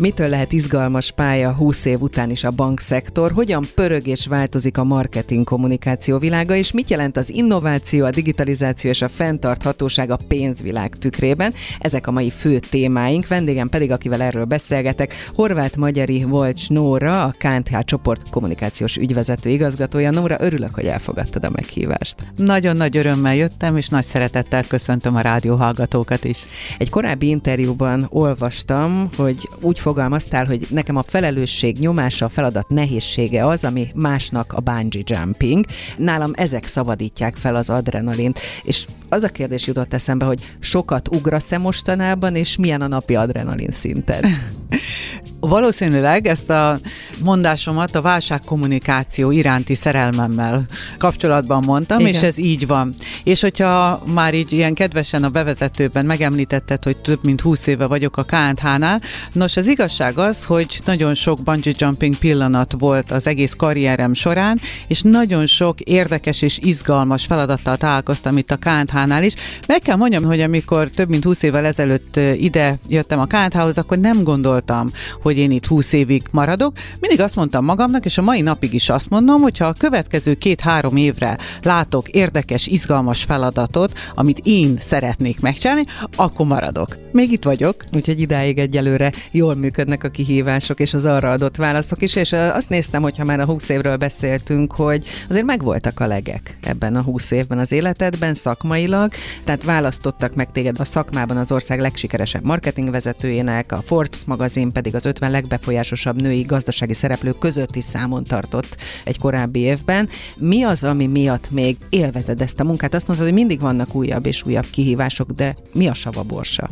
Mitől lehet izgalmas pálya 20 év után is a bankszektor? Hogyan pörög és változik a marketing kommunikáció világa, és mit jelent az innováció, a digitalizáció és a fenntarthatóság a pénzvilág tükrében? Ezek a mai fő témáink, vendégem pedig, akivel erről beszélgetek, Horváth Magyari Volcs Nóra, a KNTH csoport kommunikációs ügyvezető igazgatója. Nóra, örülök, hogy elfogadtad a meghívást. Nagyon nagy örömmel jöttem, és nagy szeretettel köszöntöm a rádióhallgatókat is. Egy korábbi interjúban olvastam, hogy úgy fogalmaztál, hogy nekem a felelősség nyomása, a feladat nehézsége az, ami másnak a bungee jumping. Nálam ezek szabadítják fel az adrenalint. És az a kérdés jutott eszembe, hogy sokat ugrasz-e mostanában, és milyen a napi adrenalin szinted? Valószínűleg ezt a mondásomat a válságkommunikáció iránti szerelmemmel kapcsolatban mondtam, Igen. és ez így van. És hogyha már így ilyen kedvesen a bevezetőben megemlítetted, hogy több mint 20 éve vagyok a KNH-nál, nos, az igazság az, hogy nagyon sok bungee jumping pillanat volt az egész karrierem során, és nagyon sok érdekes és izgalmas feladattal találkoztam itt a KNH-nál is. Meg kell mondjam, hogy amikor több mint 20 évvel ezelőtt ide jöttem a KNH-hoz, akkor nem gondoltam, hogy én itt 20 évig maradok. Mindig azt mondtam magamnak, és a mai napig is azt mondom, hogy ha a következő két-három évre látok érdekes, izgalmas feladatot, amit én szeretnék megcsinálni, akkor maradok. Még itt vagyok. Úgyhogy idáig egyelőre jól működnek a kihívások és az arra adott válaszok is, és azt néztem, hogyha már a 20 évről beszéltünk, hogy azért megvoltak a legek ebben a 20 évben az életedben szakmailag, tehát választottak meg téged a szakmában az ország legsikeresebb marketingvezetőjének, a Forbes magazin pedig az 50 legbefolyásosabb női gazdasági szereplők között is számon tartott egy korábbi évben. Mi az, ami miatt még élvezed ezt a munkát? Azt mondtad, hogy mindig vannak újabb és újabb kihívások, de mi a sava borsa?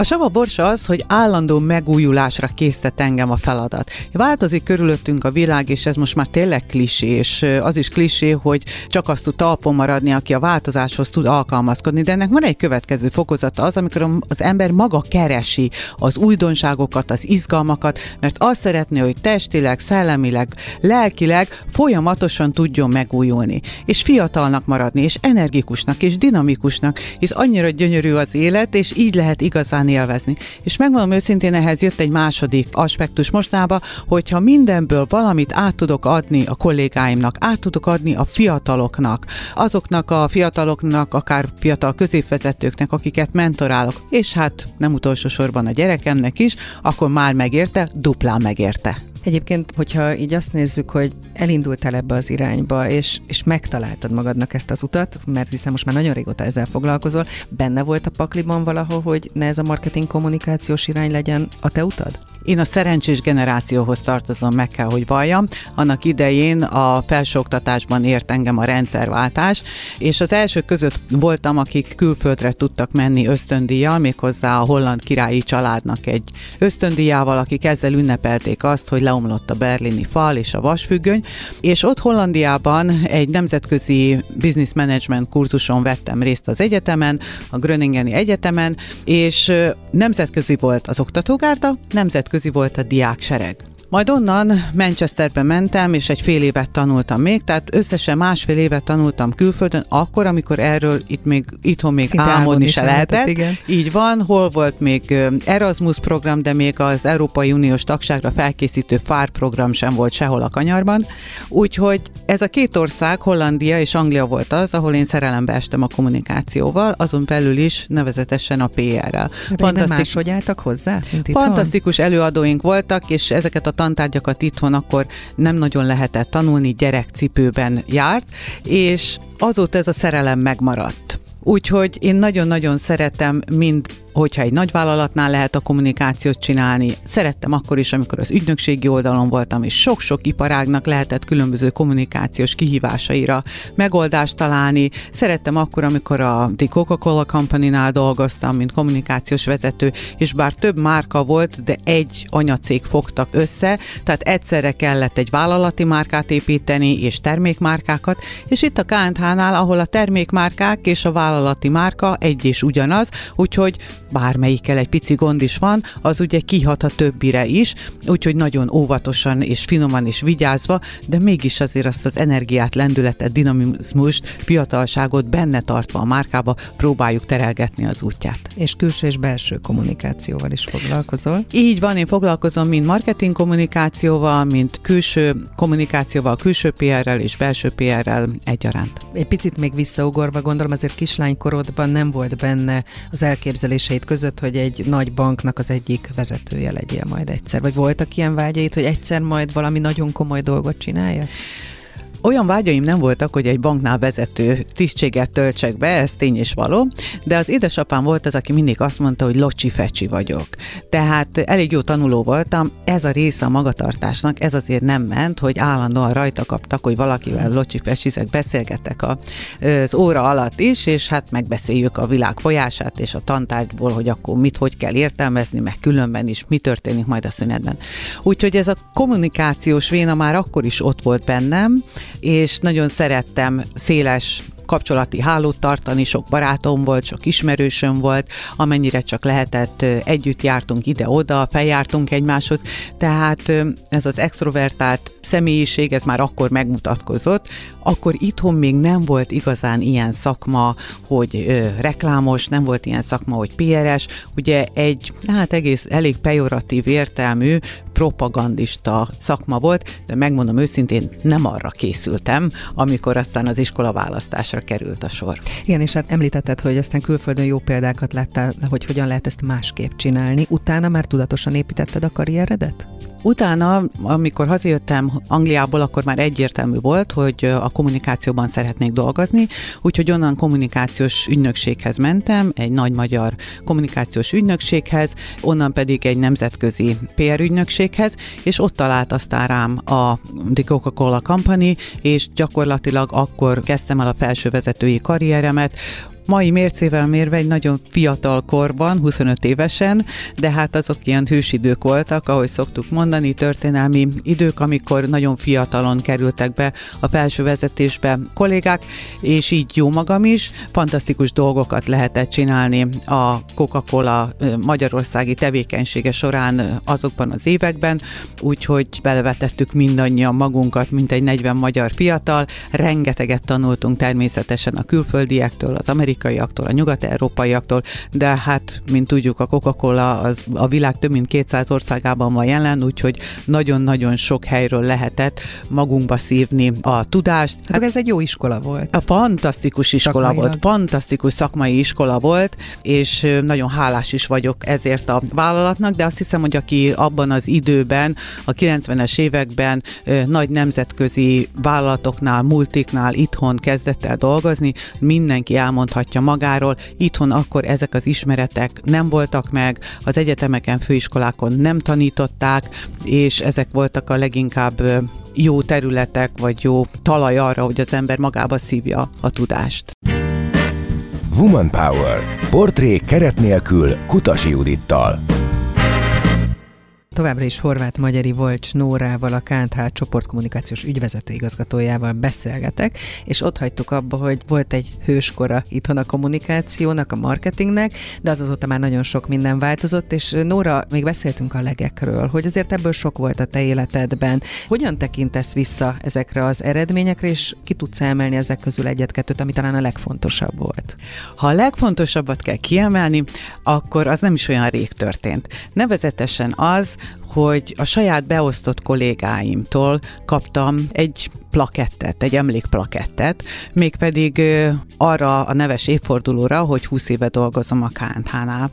A sava borsa az, hogy állandó megújulásra késztet engem a feladat. Változik körülöttünk a világ, és ez most már tényleg klisé, és az is klisé, hogy csak azt tud talpon maradni, aki a változáshoz tud alkalmazkodni, de ennek van egy következő fokozata az, amikor az ember maga keresi az újdonságokat, az izgalmakat, mert azt szeretné, hogy testileg, szellemileg, lelkileg folyamatosan tudjon megújulni, és fiatalnak maradni, és energikusnak, és dinamikusnak, és annyira gyönyörű az élet, és így lehet igazán élvezni. És megmondom őszintén, ehhez jött egy második aspektus mostanában, hogyha mindenből valamit át tudok adni a kollégáimnak, át tudok adni a fiataloknak, azoknak a fiataloknak, akár fiatal középvezetőknek, akiket mentorálok, és hát nem utolsó sorban a gyerekemnek is, akkor már megérte, duplán megérte. Egyébként, hogyha így azt nézzük, hogy elindultál ebbe az irányba, és, és megtaláltad magadnak ezt az utat, mert hiszen most már nagyon régóta ezzel foglalkozol, benne volt a pakliban valahol, hogy ne ez a marketing kommunikációs irány legyen a te utad? Én a szerencsés generációhoz tartozom, meg kell, hogy valljam. Annak idején a felsőoktatásban ért engem a rendszerváltás, és az elsők között voltam, akik külföldre tudtak menni ösztöndíjjal, méghozzá a holland királyi családnak egy ösztöndíjával, akik ezzel ünnepelték azt, hogy leomlott a berlini fal és a vasfüggöny, és ott Hollandiában egy nemzetközi business management kurzuson vettem részt az egyetemen, a Gröningeni Egyetemen, és nemzetközi volt az oktatógárda, nemzetközi nemzetközi volt a diáksereg. Majd onnan Manchesterbe mentem, és egy fél évet tanultam még, tehát összesen másfél évet tanultam külföldön, akkor, amikor erről itt még, itthon még Szinte álmodni se lehetett. lehetett igen. Így van, hol volt még Erasmus program, de még az Európai Uniós tagságra felkészítő FAR program sem volt sehol a kanyarban. Úgyhogy ez a két ország, Hollandia és Anglia volt az, ahol én szerelembe estem a kommunikációval, azon belül is nevezetesen a PR-rel. Fantasztikus, hogy álltak hozzá? Fantasztikus előadóink voltak, és ezeket a tantárgyakat itthon akkor nem nagyon lehetett tanulni, gyerekcipőben járt, és azóta ez a szerelem megmaradt. Úgyhogy én nagyon-nagyon szeretem mind hogyha egy nagy vállalatnál lehet a kommunikációt csinálni. Szerettem akkor is, amikor az ügynökségi oldalon voltam, és sok-sok iparágnak lehetett különböző kommunikációs kihívásaira megoldást találni. Szerettem akkor, amikor a The Coca-Cola Company-nál dolgoztam, mint kommunikációs vezető, és bár több márka volt, de egy anyacég fogtak össze, tehát egyszerre kellett egy vállalati márkát építeni, és termékmárkákat, és itt a KNH-nál, ahol a termékmárkák és a vállalati márka egy és ugyanaz, úgyhogy bármelyikkel egy pici gond is van, az ugye kihat a többire is, úgyhogy nagyon óvatosan és finoman és vigyázva, de mégis azért azt az energiát, lendületet, dinamizmust, fiatalságot benne tartva a márkába próbáljuk terelgetni az útját. És külső és belső kommunikációval is foglalkozol? Így van, én foglalkozom mind marketing kommunikációval, mint külső kommunikációval, külső PR-rel és belső PR-rel egyaránt. Egy picit még visszaugorva gondolom, azért kislánykorodban nem volt benne az elképzeléseid között, hogy egy nagy banknak az egyik vezetője legyél majd egyszer? Vagy voltak ilyen vágyait, hogy egyszer majd valami nagyon komoly dolgot csinálja? Olyan vágyaim nem voltak, hogy egy banknál vezető tisztséget töltsek be, ez tény és való, de az édesapám volt az, aki mindig azt mondta, hogy locsi-fecsi vagyok. Tehát elég jó tanuló voltam, ez a része a magatartásnak, ez azért nem ment, hogy állandóan rajta kaptak, hogy valakivel locsi-fecsizek, beszélgetek a, az óra alatt is, és hát megbeszéljük a világ folyását és a tantárgyból, hogy akkor mit, hogy kell értelmezni, meg különben is, mi történik majd a szünetben. Úgyhogy ez a kommunikációs véna már akkor is ott volt bennem, és nagyon szerettem széles kapcsolati hálót tartani, sok barátom volt, sok ismerősöm volt, amennyire csak lehetett, együtt jártunk ide-oda, feljártunk egymáshoz, tehát ez az extrovertált személyiség, ez már akkor megmutatkozott, akkor itthon még nem volt igazán ilyen szakma, hogy ö, reklámos, nem volt ilyen szakma, hogy PRS, ugye egy, hát egész elég pejoratív értelmű propagandista szakma volt, de megmondom őszintén, nem arra készültem, amikor aztán az iskola választásra került a sor. Igen, és hát említetted, hogy aztán külföldön jó példákat láttál, hogy hogyan lehet ezt másképp csinálni. Utána már tudatosan építetted a karrieredet? Utána, amikor hazajöttem Angliából, akkor már egyértelmű volt, hogy a kommunikációban szeretnék dolgozni, úgyhogy onnan kommunikációs ügynökséghez mentem, egy nagy magyar kommunikációs ügynökséghez, onnan pedig egy nemzetközi PR ügynökséghez, és ott talált aztán rám a The Coca-Cola Company, és gyakorlatilag akkor kezdtem el a felső vezetői karrieremet, mai mércével mérve egy nagyon fiatal korban, 25 évesen, de hát azok ilyen hősidők voltak, ahogy szoktuk mondani, történelmi idők, amikor nagyon fiatalon kerültek be a felső vezetésbe kollégák, és így jó magam is, fantasztikus dolgokat lehetett csinálni a Coca-Cola magyarországi tevékenysége során azokban az években, úgyhogy belevetettük mindannyian magunkat, mint egy 40 magyar fiatal, rengeteget tanultunk természetesen a külföldiektől, az amerikai amerikaiaktól, a nyugat-európaiaktól, de hát, mint tudjuk, a Coca-Cola az a világ több mint 200 országában van jelen, úgyhogy nagyon-nagyon sok helyről lehetett magunkba szívni a tudást. Hát, ez egy jó iskola volt. A fantasztikus iskola Szakmailag. volt, fantasztikus szakmai iskola volt, és nagyon hálás is vagyok ezért a vállalatnak, de azt hiszem, hogy aki abban az időben, a 90-es években nagy nemzetközi vállalatoknál, multiknál itthon kezdett el dolgozni, mindenki elmondhatja, mondhatja magáról. Itthon akkor ezek az ismeretek nem voltak meg, az egyetemeken, főiskolákon nem tanították, és ezek voltak a leginkább jó területek, vagy jó talaj arra, hogy az ember magába szívja a tudást. Woman Power. Portrék keret nélkül Kutasi Judittal. Továbbra is Horváth Magyari Volcs Nórával, a KNH csoportkommunikációs ügyvezető igazgatójával beszélgetek, és ott hagytuk abba, hogy volt egy hőskora itthon a kommunikációnak, a marketingnek, de azóta már nagyon sok minden változott, és Nóra, még beszéltünk a legekről, hogy azért ebből sok volt a te életedben. Hogyan tekintesz vissza ezekre az eredményekre, és ki tudsz emelni ezek közül egyet-kettőt, ami talán a legfontosabb volt? Ha a legfontosabbat kell kiemelni, akkor az nem is olyan rég történt. Nevezetesen az, hogy a saját beosztott kollégáimtól kaptam egy plakettet, egy emlékplakettet, mégpedig arra a neves évfordulóra, hogy 20 éve dolgozom a KNH-nál.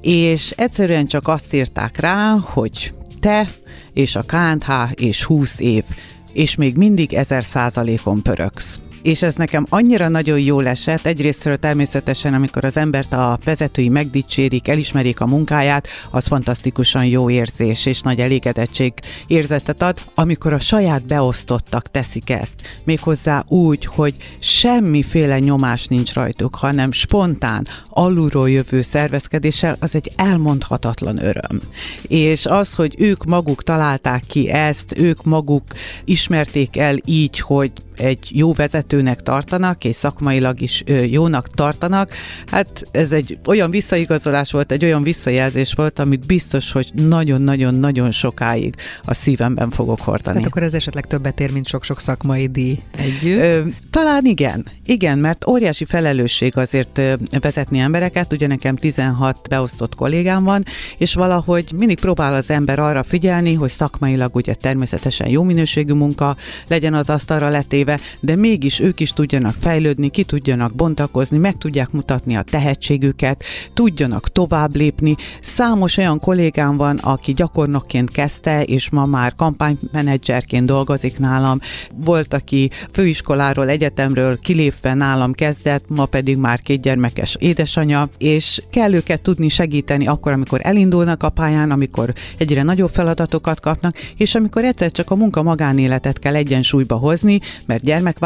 És egyszerűen csak azt írták rá, hogy te és a KNH és 20 év, és még mindig ezer százalékon pöröksz és ez nekem annyira nagyon jó esett. Egyrésztről természetesen, amikor az embert a vezetői megdicsérik, elismerik a munkáját, az fantasztikusan jó érzés és nagy elégedettség érzetet ad, amikor a saját beosztottak teszik ezt. Méghozzá úgy, hogy semmiféle nyomás nincs rajtuk, hanem spontán, alulról jövő szervezkedéssel, az egy elmondhatatlan öröm. És az, hogy ők maguk találták ki ezt, ők maguk ismerték el így, hogy egy jó vezetőnek tartanak, és szakmailag is jónak tartanak, hát ez egy olyan visszaigazolás volt, egy olyan visszajelzés volt, amit biztos, hogy nagyon-nagyon-nagyon sokáig a szívemben fogok hordani. Tehát akkor ez esetleg többet ér, mint sok-sok szakmai díj együtt? Ö, talán igen. Igen, mert óriási felelősség azért vezetni embereket, ugye nekem 16 beosztott kollégám van, és valahogy mindig próbál az ember arra figyelni, hogy szakmailag ugye természetesen jó minőségű munka legyen az asztalra letéve, éve, de mégis ők is tudjanak fejlődni, ki tudjanak bontakozni, meg tudják mutatni a tehetségüket, tudjanak tovább lépni. Számos olyan kollégám van, aki gyakornokként kezdte, és ma már kampánymenedzserként dolgozik nálam. Volt, aki főiskoláról, egyetemről kilépve nálam kezdett, ma pedig már két gyermekes édesanyja, és kell őket tudni segíteni akkor, amikor elindulnak a pályán, amikor egyre nagyobb feladatokat kapnak, és amikor egyszer csak a munka magánéletet kell egyensúlyba hozni, mert mert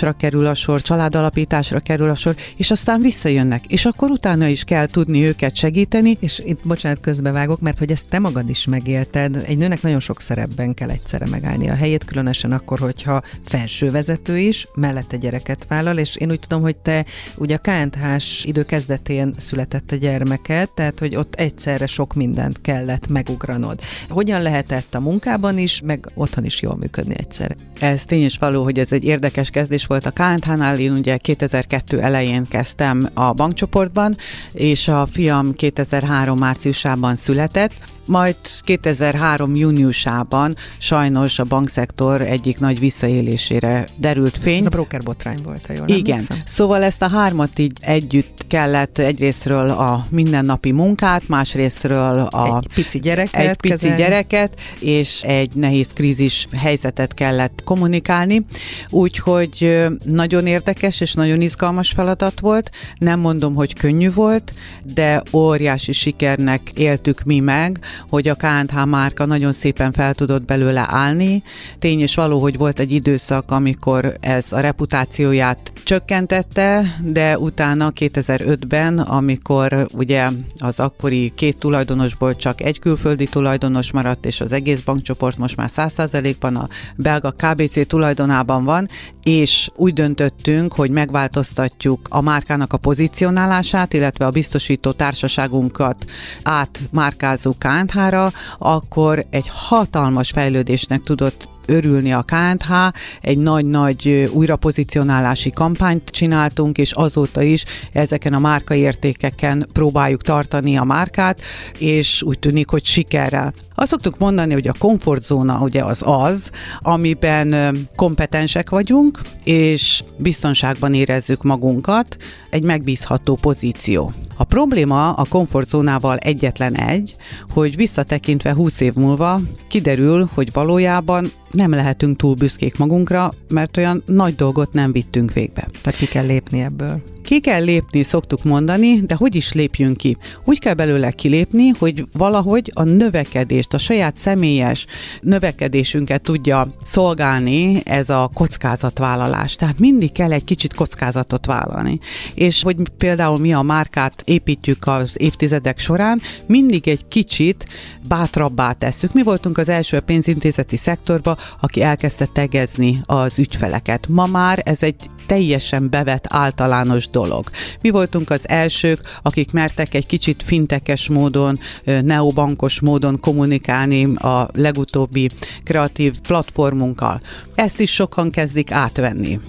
gyermekvállalásra kerül a sor, családalapításra kerül a sor, és aztán visszajönnek, és akkor utána is kell tudni őket segíteni. És itt bocsánat, közbevágok, mert hogy ezt te magad is megélted, egy nőnek nagyon sok szerepben kell egyszerre megállni a helyét, különösen akkor, hogyha felsővezető is, mellette gyereket vállal, és én úgy tudom, hogy te ugye a KNTH-s idő kezdetén született a gyermeket, tehát hogy ott egyszerre sok mindent kellett megugranod. Hogyan lehetett a munkában is, meg otthon is jól működni egyszerre? Ez tény is való, hogy ez egy érdekes kezdés volt a KNH-nál. Én ugye 2002 elején kezdtem a bankcsoportban, és a fiam 2003 márciusában született, majd 2003 júniusában sajnos a bankszektor egyik nagy visszaélésére derült fény. Ez a broker botrány volt, ha jól Igen. Emlékszem. Szóval ezt a hármat így együtt kellett egyrésztről a mindennapi munkát, másrésztről a egy pici gyereket, egy pici kezelni. gyereket és egy nehéz krízis helyzetet kellett kommunikálni. Úgyhogy nagyon érdekes és nagyon izgalmas feladat volt. Nem mondom, hogy könnyű volt, de óriási sikernek éltük mi meg, hogy a KNH márka nagyon szépen fel tudott belőle állni. Tény és való, hogy volt egy időszak, amikor ez a reputációját csökkentette, de utána 2005-ben, amikor ugye az akkori két tulajdonosból csak egy külföldi tulajdonos maradt, és az egész bankcsoport most már 100%-ban a belga KBC tulajdonában van, és úgy döntöttünk, hogy megváltoztatjuk a márkának a pozícionálását, illetve a biztosító társaságunkat átmárkázunk KNH-ra, akkor egy hatalmas fejlődésnek tudott örülni a KNH, egy nagy-nagy újrapozicionálási kampányt csináltunk, és azóta is ezeken a márkaértékeken próbáljuk tartani a márkát, és úgy tűnik, hogy sikerrel. Azt szoktuk mondani, hogy a komfortzóna ugye az az, amiben kompetensek vagyunk, és biztonságban érezzük magunkat, egy megbízható pozíció. A probléma a komfortzónával egyetlen egy, hogy visszatekintve 20 év múlva kiderül, hogy valójában nem lehetünk túl büszkék magunkra, mert olyan nagy dolgot nem vittünk végbe. Tehát ki kell lépni ebből. Ki kell lépni, szoktuk mondani, de hogy is lépjünk ki? Úgy kell belőle kilépni, hogy valahogy a növekedést, a saját személyes növekedésünket tudja szolgálni ez a kockázatvállalás. Tehát mindig kell egy kicsit kockázatot vállalni. És hogy például mi a márkát építjük az évtizedek során, mindig egy kicsit bátrabbá tesszük. Mi voltunk az első pénzintézeti szektorba, aki elkezdte tegezni az ügyfeleket. Ma már ez egy teljesen bevett általános dolog. Mi voltunk az elsők, akik mertek egy kicsit fintekes módon, neobankos módon kommunikálni a legutóbbi kreatív platformunkkal. Ezt is sokan kezdik átvenni.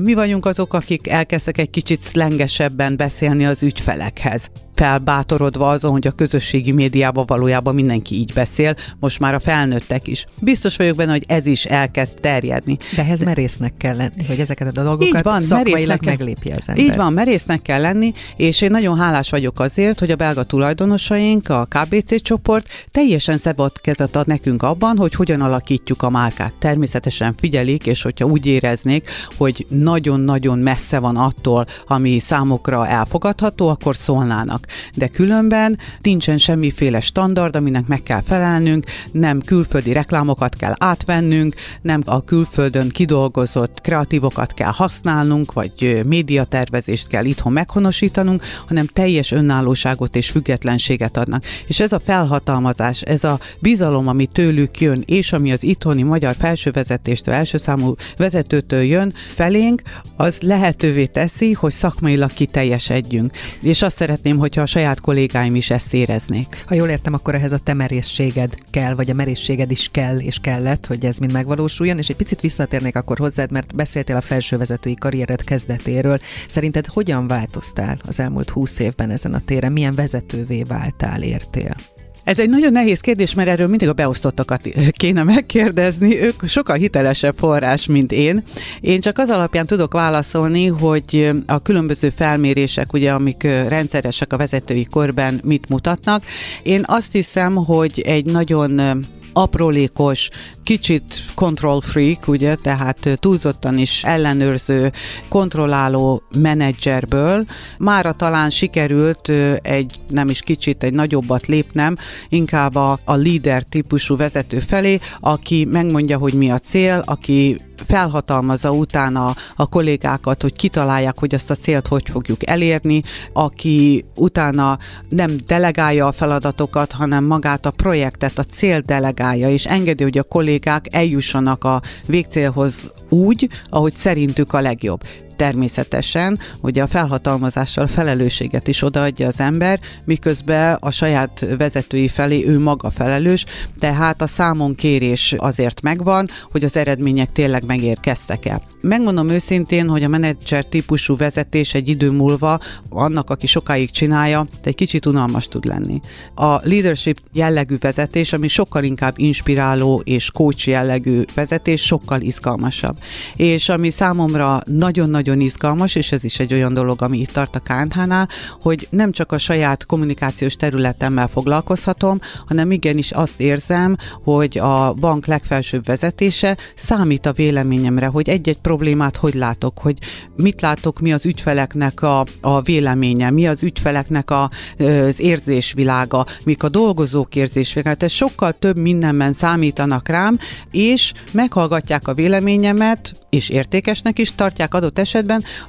Mi vagyunk azok, akik elkezdtek egy kicsit szlengesebben beszélni az ügyfelekhez felbátorodva azon, hogy a közösségi médiában valójában mindenki így beszél, most már a felnőttek is. Biztos vagyok benne, hogy ez is elkezd terjedni. De ehhez merésznek kell lenni, hogy ezeket a dolgokat van, szakmailag meglépi az ember. Így van, merésznek kell lenni, és én nagyon hálás vagyok azért, hogy a belga tulajdonosaink, a KBC csoport teljesen szabad kezet ad nekünk abban, hogy hogyan alakítjuk a márkát. Természetesen figyelik, és hogyha úgy éreznék, hogy nagyon-nagyon messze van attól, ami számokra elfogadható, akkor szólnának. De különben nincsen semmiféle standard, aminek meg kell felelnünk, nem külföldi reklámokat kell átvennünk, nem a külföldön kidolgozott kreatívokat kell használnunk, vagy médiatervezést kell itthon meghonosítanunk, hanem teljes önállóságot és függetlenséget adnak. És ez a felhatalmazás, ez a bizalom, ami tőlük jön, és ami az itthoni magyar felsővezetéstől, első számú vezetőtől jön felénk, az lehetővé teszi, hogy szakmailag kiteljesedjünk. És azt szeretném, hogyha a saját kollégáim is ezt éreznék. Ha jól értem, akkor ehhez a te merészséged kell, vagy a merészséged is kell és kellett, hogy ez mind megvalósuljon, és egy picit visszatérnék akkor hozzád, mert beszéltél a felsővezetői karriered kezdetéről. Szerinted hogyan változtál az elmúlt húsz évben ezen a téren? Milyen vezetővé váltál, értél? Ez egy nagyon nehéz kérdés, mert erről mindig a beosztottakat kéne megkérdezni. Ők sokkal hitelesebb forrás, mint én. Én csak az alapján tudok válaszolni, hogy a különböző felmérések, ugye, amik rendszeresek a vezetői korban mit mutatnak. Én azt hiszem, hogy egy nagyon aprólékos, kicsit control freak, ugye, tehát túlzottan is ellenőrző, kontrolláló menedzserből. Mára talán sikerült egy, nem is kicsit, egy nagyobbat lépnem, inkább a, a líder típusú vezető felé, aki megmondja, hogy mi a cél, aki felhatalmazza utána a kollégákat, hogy kitalálják, hogy azt a célt hogy fogjuk elérni, aki utána nem delegálja a feladatokat, hanem magát a projektet, a cél delegálja, és engedi, hogy a kollégák eljussanak a végcélhoz úgy, ahogy szerintük a legjobb természetesen, hogy a felhatalmazással felelősséget is odaadja az ember, miközben a saját vezetői felé ő maga felelős, tehát a számon kérés azért megvan, hogy az eredmények tényleg megérkeztek el. Megmondom őszintén, hogy a menedzser típusú vezetés egy idő múlva annak, aki sokáig csinálja, egy kicsit unalmas tud lenni. A leadership jellegű vezetés, ami sokkal inkább inspiráló és coach jellegű vezetés, sokkal izgalmasabb. És ami számomra nagyon-nagyon izgalmas, és ez is egy olyan dolog, ami itt tart a KNH-nál, hogy nem csak a saját kommunikációs területemmel foglalkozhatom, hanem igenis azt érzem, hogy a bank legfelsőbb vezetése számít a véleményemre, hogy egy-egy problémát hogy látok, hogy mit látok, mi az ügyfeleknek a, a véleménye, mi az ügyfeleknek a, az érzésvilága, mik a dolgozók érzésvilága. Tehát sokkal több mindenben számítanak rám, és meghallgatják a véleményemet, és értékesnek is tartják adott esetben,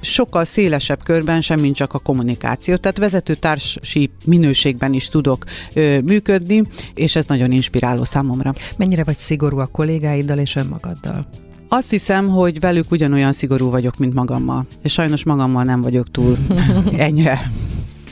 sokkal szélesebb körben sem, mint csak a kommunikáció. Tehát vezetőtársi minőségben is tudok ö, működni, és ez nagyon inspiráló számomra. Mennyire vagy szigorú a kollégáiddal és önmagaddal? Azt hiszem, hogy velük ugyanolyan szigorú vagyok, mint magammal. És sajnos magammal nem vagyok túl enyhe.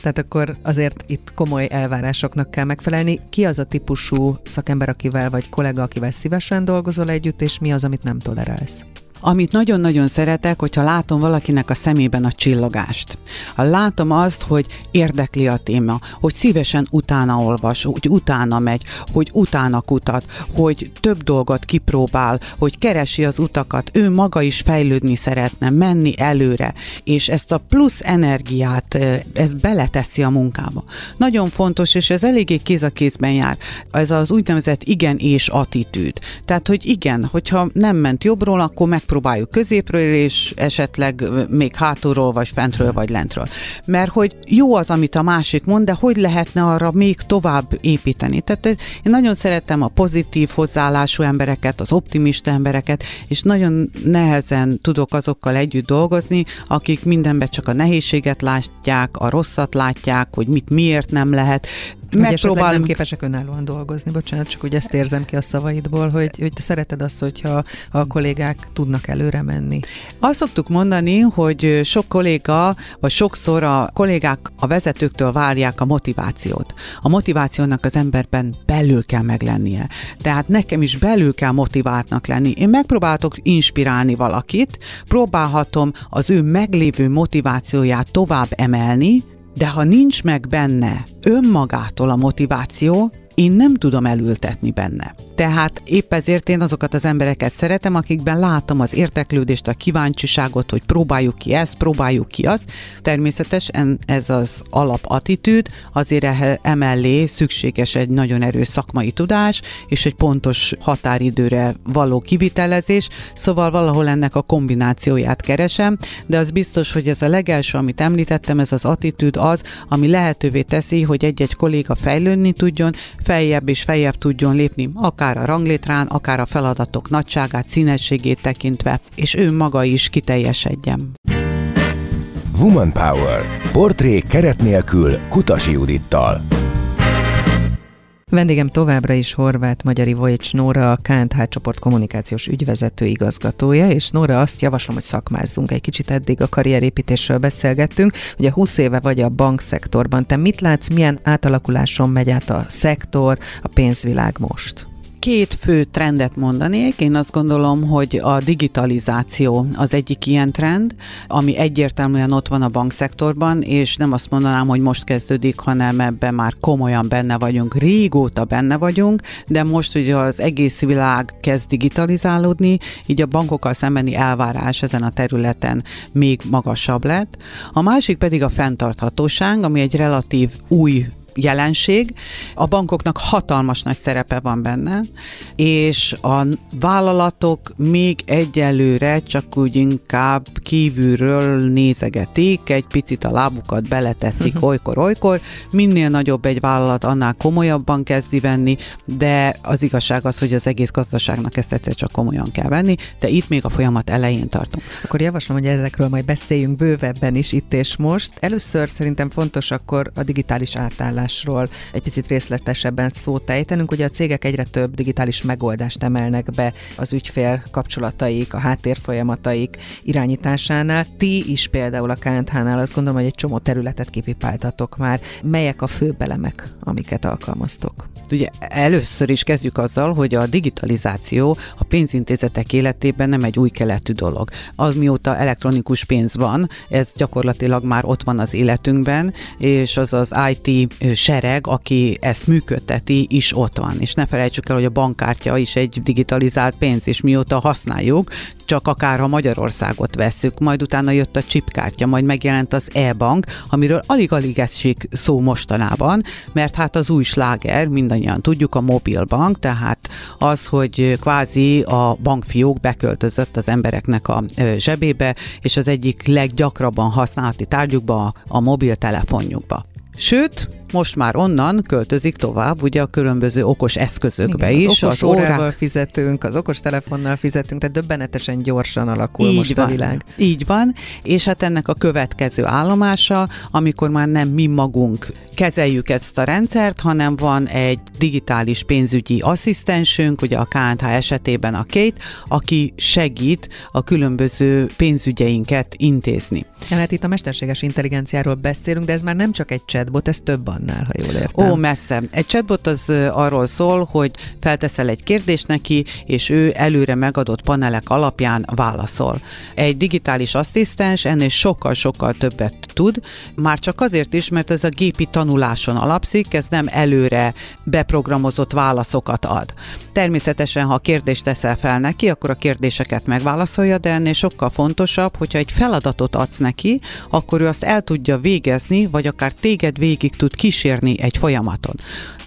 Tehát akkor azért itt komoly elvárásoknak kell megfelelni. Ki az a típusú szakember, akivel vagy kollega, akivel szívesen dolgozol együtt, és mi az, amit nem tolerálsz? Amit nagyon-nagyon szeretek, hogyha látom valakinek a szemében a csillogást. Ha látom azt, hogy érdekli a téma, hogy szívesen utána olvas, hogy utána megy, hogy utána kutat, hogy több dolgot kipróbál, hogy keresi az utakat, ő maga is fejlődni szeretne, menni előre, és ezt a plusz energiát, ez beleteszi a munkába. Nagyon fontos, és ez eléggé kéz a kézben jár, ez az úgynevezett igen és attitűd. Tehát, hogy igen, hogyha nem ment jobbról, akkor meg megpróbáljuk középről, és esetleg még hátulról, vagy fentről, vagy lentről. Mert hogy jó az, amit a másik mond, de hogy lehetne arra még tovább építeni. Tehát én nagyon szeretem a pozitív hozzáállású embereket, az optimista embereket, és nagyon nehezen tudok azokkal együtt dolgozni, akik mindenben csak a nehézséget látják, a rosszat látják, hogy mit miért nem lehet megpróbálom. nem képesek önállóan dolgozni, bocsánat, csak úgy ezt érzem ki a szavaidból, hogy, hogy te szereted azt, hogyha a kollégák tudnak előre menni. Azt szoktuk mondani, hogy sok kolléga, vagy sokszor a kollégák a vezetőktől várják a motivációt. A motivációnak az emberben belül kell meglennie. Tehát nekem is belül kell motiváltnak lenni. Én megpróbáltok inspirálni valakit, próbálhatom az ő meglévő motivációját tovább emelni, de ha nincs meg benne önmagától a motiváció, én nem tudom elültetni benne. Tehát épp ezért én azokat az embereket szeretem, akikben látom az érteklődést, a kíváncsiságot, hogy próbáljuk ki ezt, próbáljuk ki azt. Természetesen ez az alapattitűd, azért emellé szükséges egy nagyon erős szakmai tudás, és egy pontos határidőre való kivitelezés, szóval valahol ennek a kombinációját keresem, de az biztos, hogy ez a legelső, amit említettem, ez az attitűd az, ami lehetővé teszi, hogy egy-egy kolléga fejlődni tudjon, feljebb és feljebb tudjon lépni, akár a ranglétrán, akár a feladatok nagyságát, színességét tekintve, és ő maga is kiteljesedjen. Woman Power. Portré keret nélkül Kutasi Judittal. Vendégem továbbra is Horváth Magyari Vojcs Nóra, a KNTH csoport kommunikációs ügyvezető igazgatója, és Nóra azt javaslom, hogy szakmázzunk egy kicsit eddig a karrierépítésről beszélgettünk. Ugye 20 éve vagy a bankszektorban, te mit látsz, milyen átalakuláson megy át a szektor, a pénzvilág most? Két fő trendet mondanék. Én azt gondolom, hogy a digitalizáció az egyik ilyen trend, ami egyértelműen ott van a bankszektorban, és nem azt mondanám, hogy most kezdődik, hanem ebben már komolyan benne vagyunk. Régóta benne vagyunk, de most ugye az egész világ kezd digitalizálódni, így a bankokkal szembeni elvárás ezen a területen még magasabb lett. A másik pedig a fenntarthatóság, ami egy relatív új jelenség. A bankoknak hatalmas nagy szerepe van benne, és a vállalatok még egyelőre csak úgy inkább kívülről nézegetik, egy picit a lábukat beleteszik uh-huh. olykor-olykor. Minél nagyobb egy vállalat, annál komolyabban kezdi venni, de az igazság az, hogy az egész gazdaságnak ezt egyszer csak komolyan kell venni, de itt még a folyamat elején tartunk. Akkor javaslom, hogy ezekről majd beszéljünk bővebben is itt és most. Először szerintem fontos akkor a digitális átállás megoldásról egy picit részletesebben szót ejtenünk. Ugye a cégek egyre több digitális megoldást emelnek be az ügyfél kapcsolataik, a háttérfolyamataik irányításánál. Ti is például a KNH-nál azt gondolom, hogy egy csomó területet kipipáltatok már. Melyek a fő belemek, amiket alkalmaztok? Ugye először is kezdjük azzal, hogy a digitalizáció a pénzintézetek életében nem egy új keletű dolog. Az mióta elektronikus pénz van, ez gyakorlatilag már ott van az életünkben, és az az IT sereg, aki ezt működteti, is ott van. És ne felejtsük el, hogy a bankkártya is egy digitalizált pénz, és mióta használjuk, csak akár ha Magyarországot vesszük, majd utána jött a chipkártya, majd megjelent az e-bank, amiről alig-alig esik szó mostanában, mert hát az új sláger, mindannyian tudjuk, a mobilbank, tehát az, hogy kvázi a bankfiók beköltözött az embereknek a zsebébe, és az egyik leggyakrabban használati tárgyukba a mobiltelefonjukba. Sőt, most már onnan költözik tovább, ugye a különböző okos eszközökbe Igen, is. Az okos az órával fizetünk, az okos telefonnal fizetünk, tehát döbbenetesen gyorsan alakul így most van, a világ. Így van, és hát ennek a következő állomása, amikor már nem mi magunk kezeljük ezt a rendszert, hanem van egy digitális pénzügyi asszisztensünk, ugye a KNH esetében a Kate, aki segít a különböző pénzügyeinket intézni. Ja, hát itt a mesterséges intelligenciáról beszélünk, de ez már nem csak egy chatbot, ez több annál, ha jól értem. Ó, messze. Egy chatbot az arról szól, hogy felteszel egy kérdést neki, és ő előre megadott panelek alapján válaszol. Egy digitális asszisztens ennél sokkal-sokkal többet tud, már csak azért is, mert ez a gépi tanuláson alapszik, ez nem előre beprogramozott válaszokat ad. Természetesen, ha kérdést teszel fel neki, akkor a kérdéseket megválaszolja, de ennél sokkal fontosabb, hogyha egy feladatot adsz neki, akkor ő azt el tudja végezni, vagy akár téged végig tud kísérni egy folyamaton.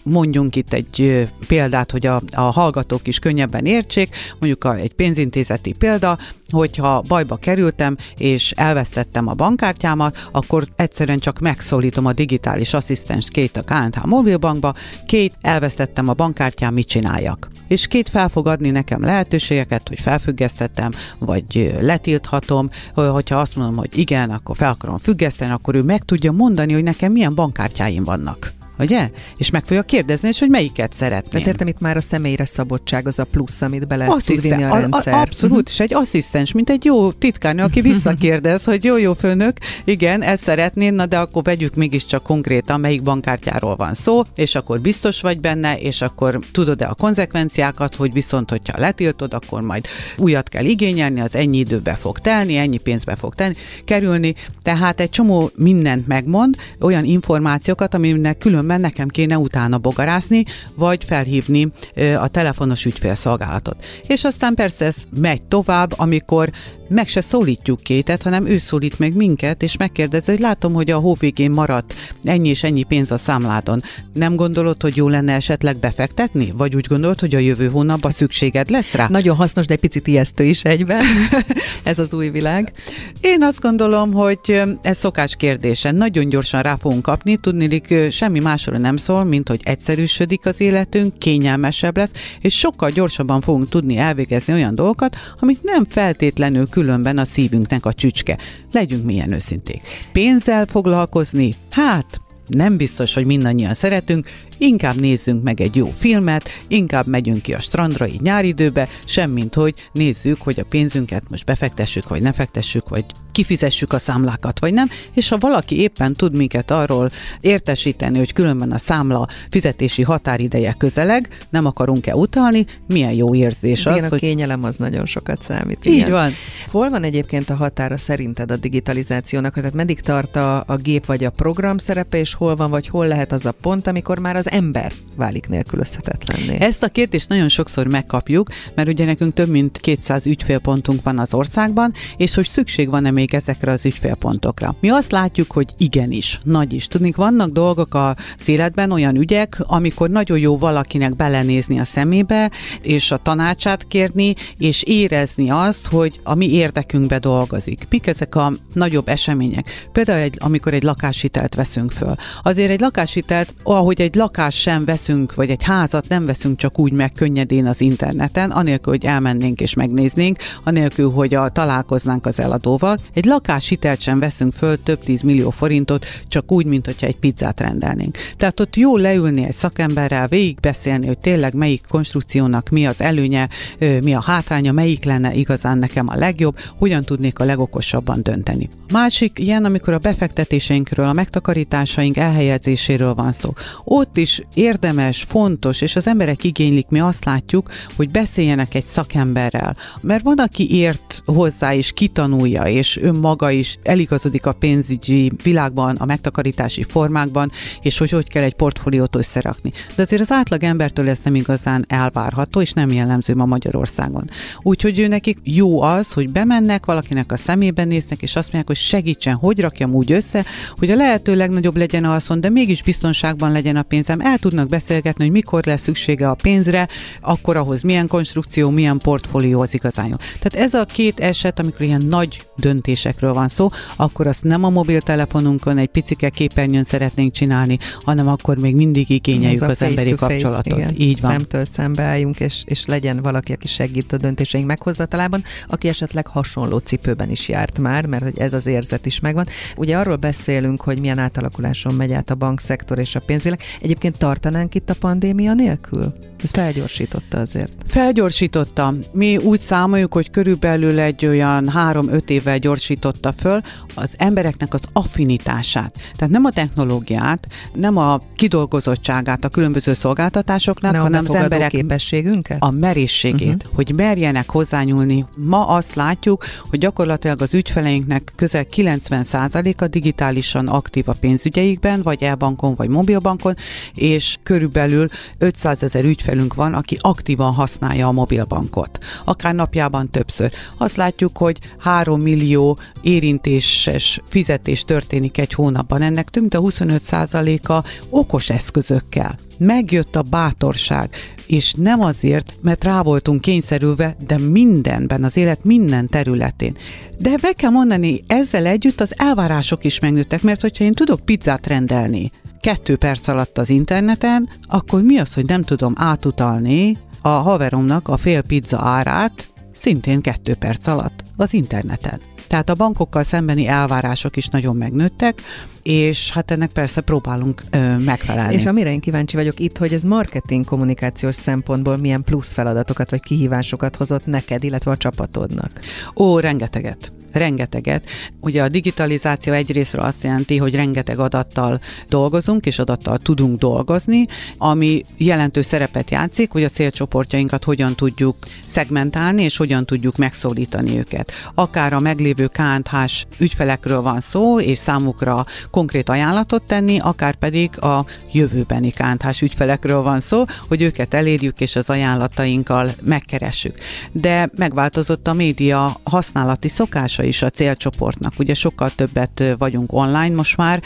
Mondjunk itt egy példát, hogy a, a hallgatók is könnyebben értsék, mondjuk a, egy pénzintézeti példa, hogyha bajba kerültem, és elvesztettem a bankkártyámat, akkor egyszerűen csak megszólítom a digitális asszisztens két a KNH mobilbankba, két, elvesztettem a bankkártyám, mit csináljak? És két fel fog adni nekem lehetőségeket, hogy felfüggesztettem, vagy letilthatom, hogyha azt mondom, hogy igen, akkor fel akarom függeszteni, akkor ő meg tudja mondani, hogy nekem milyen bankkártyáim vannak ugye? És meg fogja kérdezni, és hogy melyiket szeretném. Tehát értem, itt már a személyre szabadság az a plusz, amit bele tud vinni a rendszer. A, a, abszolút, uh-huh. és egy asszisztens, mint egy jó titkárnő, aki visszakérdez, hogy jó, jó főnök, igen, ezt szeretném, na de akkor vegyük mégiscsak konkrétan, melyik bankkártyáról van szó, és akkor biztos vagy benne, és akkor tudod-e a konzekvenciákat, hogy viszont, hogyha letiltod, akkor majd újat kell igényelni, az ennyi időbe fog telni, ennyi pénzbe fog tenni, kerülni, tehát egy csomó mindent megmond, olyan információkat, aminek külön különben nekem kéne utána bogarászni, vagy felhívni a telefonos ügyfélszolgálatot. És aztán persze ez megy tovább, amikor meg se szólítjuk kétet, hanem ő szólít meg minket, és megkérdezi, hogy látom, hogy a hó végén maradt ennyi és ennyi pénz a számládon. Nem gondolod, hogy jó lenne esetleg befektetni? Vagy úgy gondolod, hogy a jövő hónapban szükséged lesz rá? Nagyon hasznos, de egy picit ijesztő is egyben. ez az új világ. Én azt gondolom, hogy ez szokás kérdése. Nagyon gyorsan rá fogunk kapni, tudnélik semmi másról nem szól, mint hogy egyszerűsödik az életünk, kényelmesebb lesz, és sokkal gyorsabban fogunk tudni elvégezni olyan dolgokat, amit nem feltétlenül különben a szívünknek a csücske. Legyünk milyen őszinték. Pénzzel foglalkozni? Hát, nem biztos, hogy mindannyian szeretünk, inkább nézzünk meg egy jó filmet, inkább megyünk ki a strandra így nyáridőbe, semmint hogy nézzük, hogy a pénzünket most befektessük, vagy ne fektessük, vagy kifizessük a számlákat, vagy nem, és ha valaki éppen tud minket arról értesíteni, hogy különben a számla fizetési határideje közeleg, nem akarunk-e utalni, milyen jó érzés igen, az, a hogy... kényelem az nagyon sokat számít. Így igen. van. Hol van egyébként a határa szerinted a digitalizációnak? Tehát meddig tart a, a gép vagy a program szerepe, és hol van, vagy hol lehet az a pont, amikor már az ember válik nélkülözhetetlenné? Ezt a kérdést nagyon sokszor megkapjuk, mert ugye nekünk több mint 200 ügyfélpontunk van az országban, és hogy szükség van-e még ezekre az ügyfélpontokra. Mi azt látjuk, hogy igenis, nagy is. Tudnik, vannak dolgok az életben, olyan ügyek, amikor nagyon jó valakinek belenézni a szemébe, és a tanácsát kérni, és érezni azt, hogy a mi érdekünkbe dolgozik. Mik ezek a nagyobb események? Például, egy, amikor egy lakáshitelt veszünk föl. Azért egy lakáshitelt, ahogy egy lakás lakást sem veszünk, vagy egy házat nem veszünk csak úgy meg könnyedén az interneten, anélkül, hogy elmennénk és megnéznénk, anélkül, hogy a, találkoznánk az eladóval. Egy lakáshitelt sem veszünk föl több tíz millió forintot, csak úgy, mint hogyha egy pizzát rendelnénk. Tehát ott jó leülni egy szakemberrel, végigbeszélni, hogy tényleg melyik konstrukciónak mi az előnye, mi a hátránya, melyik lenne igazán nekem a legjobb, hogyan tudnék a legokosabban dönteni. Másik ilyen, amikor a befektetéseinkről, a megtakarításaink elhelyezéséről van szó. Ott is érdemes, fontos, és az emberek igénylik, mi azt látjuk, hogy beszéljenek egy szakemberrel. Mert van, aki ért hozzá, és kitanulja, és önmaga is eligazodik a pénzügyi világban, a megtakarítási formákban, és hogy hogy kell egy portfóliót összerakni. De azért az átlag embertől ez nem igazán elvárható, és nem jellemző ma Magyarországon. Úgyhogy ő nekik jó az, hogy bemennek, valakinek a szemében néznek, és azt mondják, hogy segítsen, hogy rakjam úgy össze, hogy a lehető legnagyobb legyen alszon, de mégis biztonságban legyen a pénzem, el tudnak beszélgetni, hogy mikor lesz szüksége a pénzre, akkor ahhoz milyen konstrukció, milyen portfólió az igazán jó. Tehát ez a két eset, amikor ilyen nagy döntésekről van szó, akkor azt nem a mobiltelefonunkon egy picike képernyőn szeretnénk csinálni, hanem akkor még mindig igényeljük az emberi kapcsolatot. Igen. Így van. Szemtől szembe álljunk, és, és legyen valaki, aki segít a döntéseink meghozatalában, aki esetleg hasonló cipőben is járt már, mert hogy ez az érzet is megvan. Ugye arról beszélünk, hogy milyen átalakuláson megy át a bankszektor és a pénzvilág. Egyébként tartanánk itt a pandémia nélkül? Ez felgyorsította azért. Felgyorsította. Mi úgy számoljuk, hogy körülbelül egy olyan három-öt évvel gyorsította föl az embereknek az affinitását. Tehát nem a technológiát, nem a kidolgozottságát a különböző szolgáltatásoknak, ne hanem az emberek képességünket? a merészségét, uh-huh. hogy merjenek hozzányúlni. Ma azt látjuk, hogy gyakorlatilag az ügyfeleinknek közel 90%-a digitálisan aktív a pénzügyeikben, vagy elbankon, vagy mobilbankon, és körülbelül 500 ezer ügyfelünk van, aki aktívan használja a mobilbankot, akár napjában többször. Azt látjuk, hogy 3 millió érintéses fizetés történik egy hónapban. Ennek több mint a 25%-a okos eszközökkel megjött a bátorság, és nem azért, mert rá voltunk kényszerülve, de mindenben, az élet minden területén. De be kell mondani, ezzel együtt az elvárások is megnőttek, mert hogyha én tudok pizzát rendelni, kettő perc alatt az interneten, akkor mi az, hogy nem tudom átutalni a haveromnak a fél pizza árát szintén kettő perc alatt az interneten. Tehát a bankokkal szembeni elvárások is nagyon megnőttek, és hát ennek persze próbálunk ö, megfelelni. És amire én kíváncsi vagyok itt, hogy ez marketing kommunikációs szempontból milyen plusz feladatokat vagy kihívásokat hozott neked, illetve a csapatodnak? Ó, rengeteget rengeteget. Ugye a digitalizáció egyrésztről azt jelenti, hogy rengeteg adattal dolgozunk, és adattal tudunk dolgozni, ami jelentős szerepet játszik, hogy a célcsoportjainkat hogyan tudjuk szegmentálni, és hogyan tudjuk megszólítani őket. Akár a meglévő KNH-s ügyfelekről van szó, és számukra konkrét ajánlatot tenni, akár pedig a jövőbeni kánthás ügyfelekről van szó, hogy őket elérjük és az ajánlatainkkal megkeressük. De megváltozott a média használati szokása is a célcsoportnak. Ugye sokkal többet vagyunk online most már,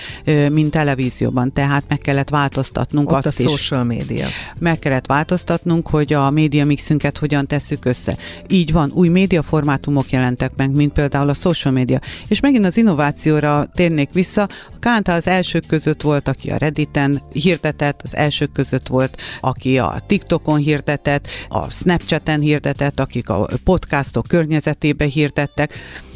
mint televízióban, tehát meg kellett változtatnunk Ott azt a is. social média. Meg kellett változtatnunk, hogy a média mixünket hogyan tesszük össze. Így van, új médiaformátumok jelentek meg, mint például a social media. És megint az innovációra térnék vissza. A Kánta az elsők között volt, aki a Redditen hirdetett, az elsők között volt, aki a TikTokon hirdetett, a Snapchaten hirdetett, akik a podcastok környezetébe hirdettek.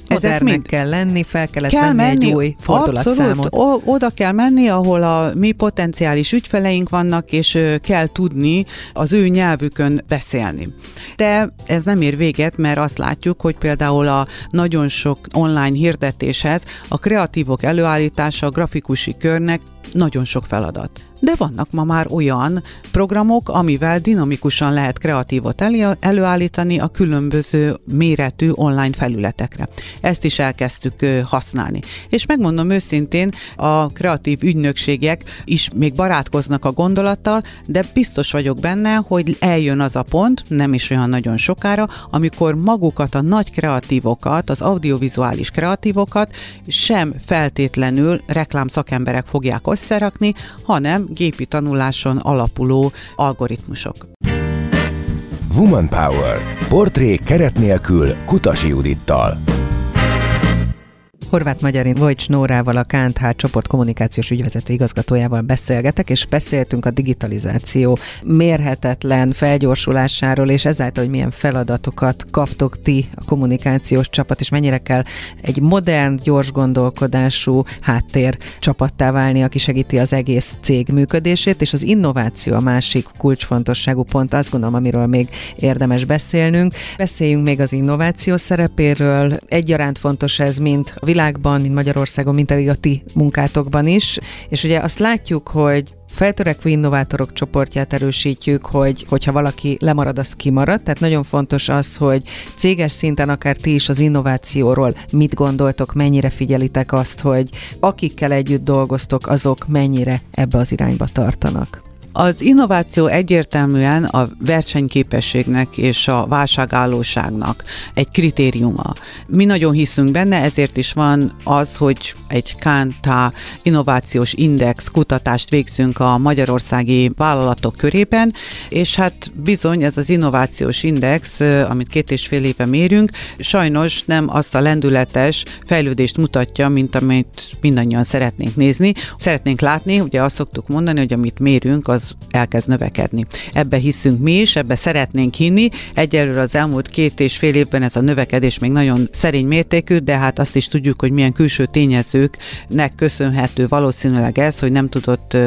Ezek mind kell lenni, fel kellett kell venni menni, egy új fordulatszámot. Abszolút, o- oda kell menni, ahol a mi potenciális ügyfeleink vannak, és ö, kell tudni az ő nyelvükön beszélni. De ez nem ér véget, mert azt látjuk, hogy például a nagyon sok online hirdetéshez a kreatívok előállítása a grafikusi körnek nagyon sok feladat. De vannak ma már olyan programok, amivel dinamikusan lehet kreatívot elő- előállítani a különböző méretű online felületekre. Ezt is elkezdtük használni. És megmondom őszintén, a kreatív ügynökségek is még barátkoznak a gondolattal, de biztos vagyok benne, hogy eljön az a pont, nem is olyan nagyon sokára, amikor magukat a nagy kreatívokat, az audiovizuális kreatívokat sem feltétlenül reklám szakemberek fogják összerakni, hanem gépi tanuláson alapuló algoritmusok. Woman Power. Portré keret nélkül Kutasi Judittal. Horváth Magyarin Vojcs Nórával, a KNTH csoport kommunikációs ügyvezető igazgatójával beszélgetek, és beszéltünk a digitalizáció mérhetetlen felgyorsulásáról, és ezáltal, hogy milyen feladatokat kaptok ti, a kommunikációs csapat, és mennyire kell egy modern, gyors gondolkodású háttér csapattá válni, aki segíti az egész cég működését, és az innováció a másik kulcsfontosságú pont, azt gondolom, amiről még érdemes beszélnünk. Beszéljünk még az innováció szerepéről. Egyaránt fontos ez, mint a világban, mint Magyarországon, mint pedig a ti munkátokban is. És ugye azt látjuk, hogy feltörekvő innovátorok csoportját erősítjük, hogy hogyha valaki lemarad, az kimarad. Tehát nagyon fontos az, hogy céges szinten akár ti is az innovációról mit gondoltok, mennyire figyelitek azt, hogy akikkel együtt dolgoztok, azok mennyire ebbe az irányba tartanak. Az innováció egyértelműen a versenyképességnek és a válságállóságnak egy kritériuma. Mi nagyon hiszünk benne, ezért is van az, hogy egy Kánta innovációs index kutatást végzünk a magyarországi vállalatok körében, és hát bizony ez az innovációs index, amit két és fél éve mérünk, sajnos nem azt a lendületes fejlődést mutatja, mint amit mindannyian szeretnénk nézni. Szeretnénk látni, ugye azt szoktuk mondani, hogy amit mérünk, az elkezd növekedni. Ebbe hiszünk mi is, ebbe szeretnénk hinni. Egyelőre az elmúlt két és fél évben ez a növekedés még nagyon szerény mértékű, de hát azt is tudjuk, hogy milyen külső tényezőknek köszönhető valószínűleg ez, hogy nem tudott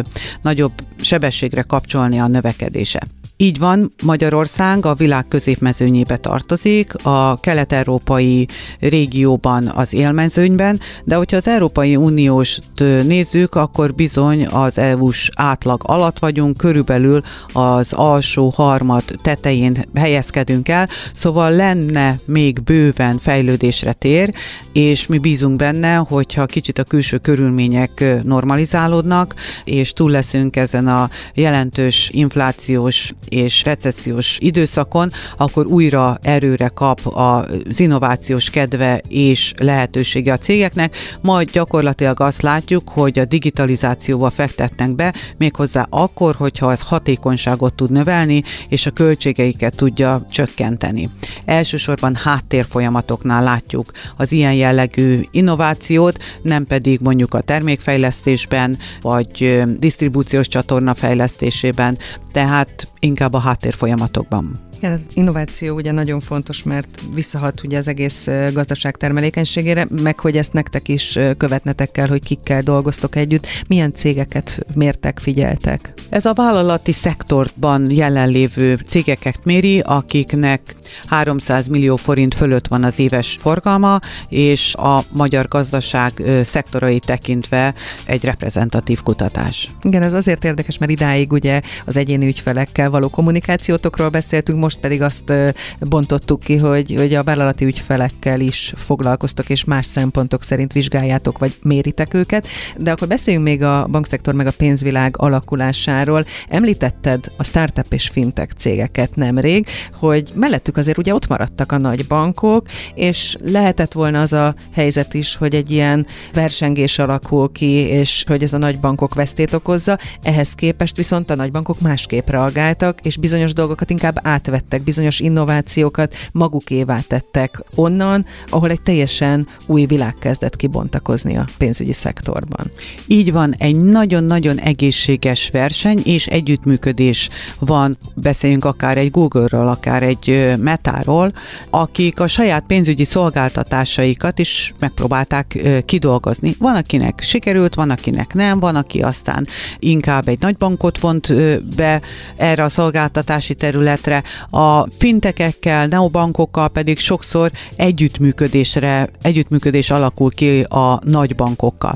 nagyobb sebességre kapcsolni a növekedése. Így van, Magyarország a világ középmezőnyébe tartozik, a kelet-európai régióban az élmezőnyben, de hogyha az Európai Uniós nézzük, akkor bizony az EU-s átlag alatt vagyunk, körülbelül az alsó harmad tetején helyezkedünk el, szóval lenne még bőven fejlődésre tér, és mi bízunk benne, hogyha kicsit a külső körülmények normalizálódnak, és túl leszünk ezen a jelentős inflációs és recessziós időszakon, akkor újra erőre kap az innovációs kedve és lehetősége a cégeknek, majd gyakorlatilag azt látjuk, hogy a digitalizációba fektetnek be, méghozzá akkor, hogyha ez hatékonyságot tud növelni, és a költségeiket tudja csökkenteni. Elsősorban háttérfolyamatoknál látjuk az ilyen jellegű innovációt, nem pedig mondjuk a termékfejlesztésben, vagy disztribúciós csatorna fejlesztésében, tehát inkább a háttérfolyamatokban. Az innováció ugye nagyon fontos, mert visszahat ugye az egész gazdaság termelékenységére, meg hogy ezt nektek is követnetek kell, hogy kikkel dolgoztok együtt. Milyen cégeket mértek, figyeltek? Ez a vállalati szektorban jelenlévő cégeket méri, akiknek 300 millió forint fölött van az éves forgalma, és a magyar gazdaság szektorai tekintve egy reprezentatív kutatás. Igen, ez azért érdekes, mert idáig ugye az egyéni ügyfelekkel való kommunikációtokról beszéltünk, most most pedig azt bontottuk ki, hogy, hogy a vállalati ügyfelekkel is foglalkoztok, és más szempontok szerint vizsgáljátok, vagy méritek őket. De akkor beszéljünk még a bankszektor meg a pénzvilág alakulásáról. Említetted a startup és fintech cégeket nemrég, hogy mellettük azért ugye ott maradtak a nagy bankok, és lehetett volna az a helyzet is, hogy egy ilyen versengés alakul ki, és hogy ez a nagy bankok vesztét okozza. Ehhez képest viszont a nagy bankok másképp reagáltak, és bizonyos dolgokat inkább átvettek, bizonyos innovációkat magukévá tettek onnan, ahol egy teljesen új világ kezdett kibontakozni a pénzügyi szektorban. Így van, egy nagyon-nagyon egészséges verseny és együttműködés van, beszéljünk akár egy Google-ről, akár egy Metáról, akik a saját pénzügyi szolgáltatásaikat is megpróbálták kidolgozni. Van, akinek sikerült, van, akinek nem, van, aki aztán inkább egy nagy bankot vont be erre a szolgáltatási területre. A fintekekkel, neobankokkal pedig sokszor együttműködésre, együttműködés alakul ki a nagy bankokkal.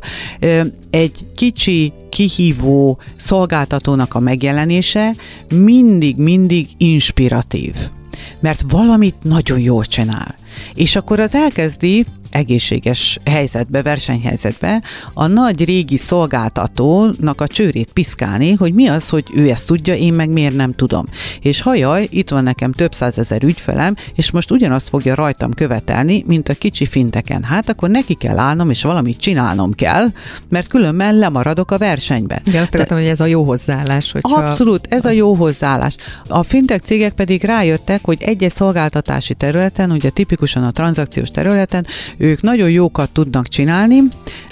Egy kicsi kihívó szolgáltatónak a megjelenése mindig-mindig inspiratív mert valamit nagyon jól csinál. És akkor az elkezdi egészséges helyzetbe, versenyhelyzetbe a nagy régi szolgáltatónak a csőrét piszkálni, hogy mi az, hogy ő ezt tudja, én meg miért nem tudom. És hajaj, itt van nekem több százezer ügyfelem, és most ugyanazt fogja rajtam követelni, mint a kicsi finteken. Hát akkor neki kell állnom, és valamit csinálnom kell, mert különben lemaradok a versenybe. Igen, azt akartam, hogy ez a jó hozzáállás. Hogyha Abszolút, ez az... a jó hozzáállás. A fintek cégek pedig rájöttek, hogy egy-egy szolgáltatási területen, ugye tipikusan a tranzakciós területen, ők nagyon jókat tudnak csinálni,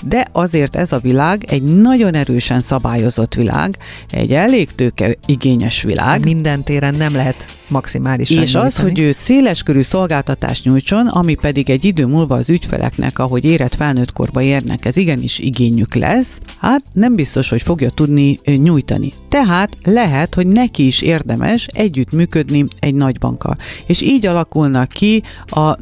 de azért ez a világ egy nagyon erősen szabályozott világ, egy elég tőke igényes világ. Minden téren nem lehet maximálisan És nyújtani. az, hogy ő széleskörű szolgáltatást nyújtson, ami pedig egy idő múlva az ügyfeleknek, ahogy érett felnőtt korba érnek, ez igenis igényük lesz, hát nem biztos, hogy fogja tudni nyújtani. Tehát lehet, hogy neki is érdemes együttműködni egy nagybankkal. És így alakulnak ki a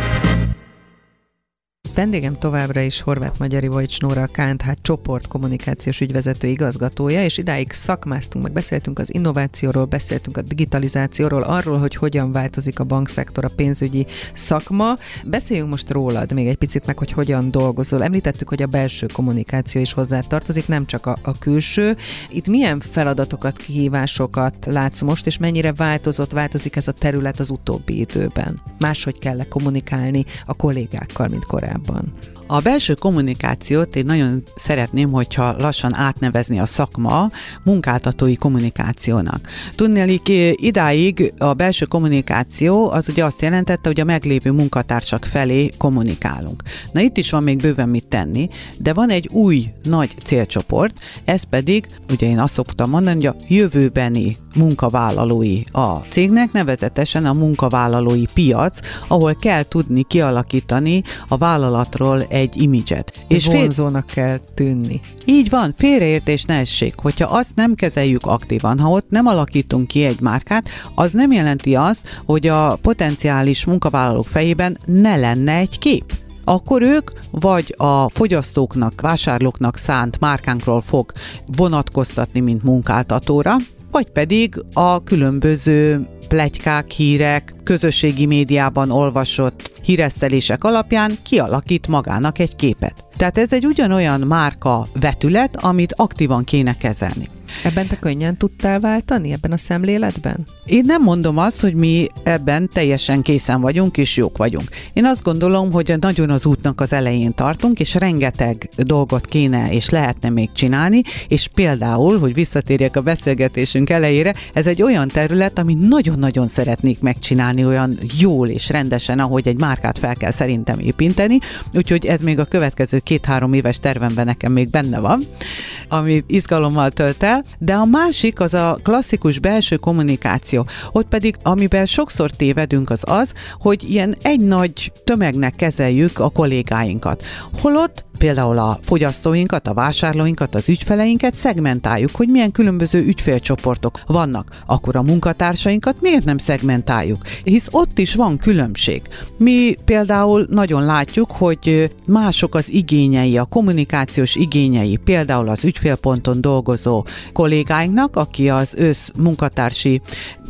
Vendégem továbbra is Horváth Magyari Vojcs Nóra, a KNH csoport kommunikációs ügyvezető igazgatója, és idáig szakmáztunk, meg beszéltünk az innovációról, beszéltünk a digitalizációról, arról, hogy hogyan változik a bankszektor, a pénzügyi szakma. Beszéljünk most rólad még egy picit meg, hogy hogyan dolgozol. Említettük, hogy a belső kommunikáció is hozzá tartozik, nem csak a, a külső. Itt milyen feladatokat, kihívásokat látsz most, és mennyire változott, változik ez a terület az utóbbi időben? Máshogy kell kommunikálni a kollégákkal, mint korábban korábban. A belső kommunikációt én nagyon szeretném, hogyha lassan átnevezni a szakma munkáltatói kommunikációnak. Tudnélik, idáig a belső kommunikáció az ugye azt jelentette, hogy a meglévő munkatársak felé kommunikálunk. Na itt is van még bőven mit tenni, de van egy új nagy célcsoport, ez pedig, ugye én azt szoktam mondani, hogy a jövőbeni munkavállalói a cégnek, nevezetesen a munkavállalói piac, ahol kell tudni kialakítani a vállalatról egy egy imidzset. És vonzónak fél... kell tűnni. Így van, félreértés ne essék. Hogyha azt nem kezeljük aktívan, ha ott nem alakítunk ki egy márkát, az nem jelenti azt, hogy a potenciális munkavállalók fejében ne lenne egy kép akkor ők vagy a fogyasztóknak, vásárlóknak szánt márkánkról fog vonatkoztatni, mint munkáltatóra, vagy pedig a különböző plegykák, hírek, közösségi médiában olvasott híresztelések alapján kialakít magának egy képet. Tehát ez egy ugyanolyan márka vetület, amit aktívan kéne kezelni. Ebben te könnyen tudtál váltani, ebben a szemléletben? Én nem mondom azt, hogy mi ebben teljesen készen vagyunk és jók vagyunk. Én azt gondolom, hogy nagyon az útnak az elején tartunk, és rengeteg dolgot kéne és lehetne még csinálni, és például, hogy visszatérjek a beszélgetésünk elejére, ez egy olyan terület, amit nagyon-nagyon szeretnék megcsinálni olyan jól és rendesen, ahogy egy márkát fel kell szerintem építeni, úgyhogy ez még a következő két-három éves tervemben nekem még benne van, ami izgalommal tölt el, de a másik az a klasszikus belső kommunikáció. Ott pedig, amiben sokszor tévedünk, az az, hogy ilyen egy nagy tömegnek kezeljük a kollégáinkat. Holott például a fogyasztóinkat, a vásárlóinkat, az ügyfeleinket szegmentáljuk, hogy milyen különböző ügyfélcsoportok vannak, akkor a munkatársainkat miért nem szegmentáljuk? Hisz ott is van különbség. Mi például nagyon látjuk, hogy mások az igényei, a kommunikációs igényei, például az ügyfélponton dolgozó kollégáinknak, aki az ősz munkatársi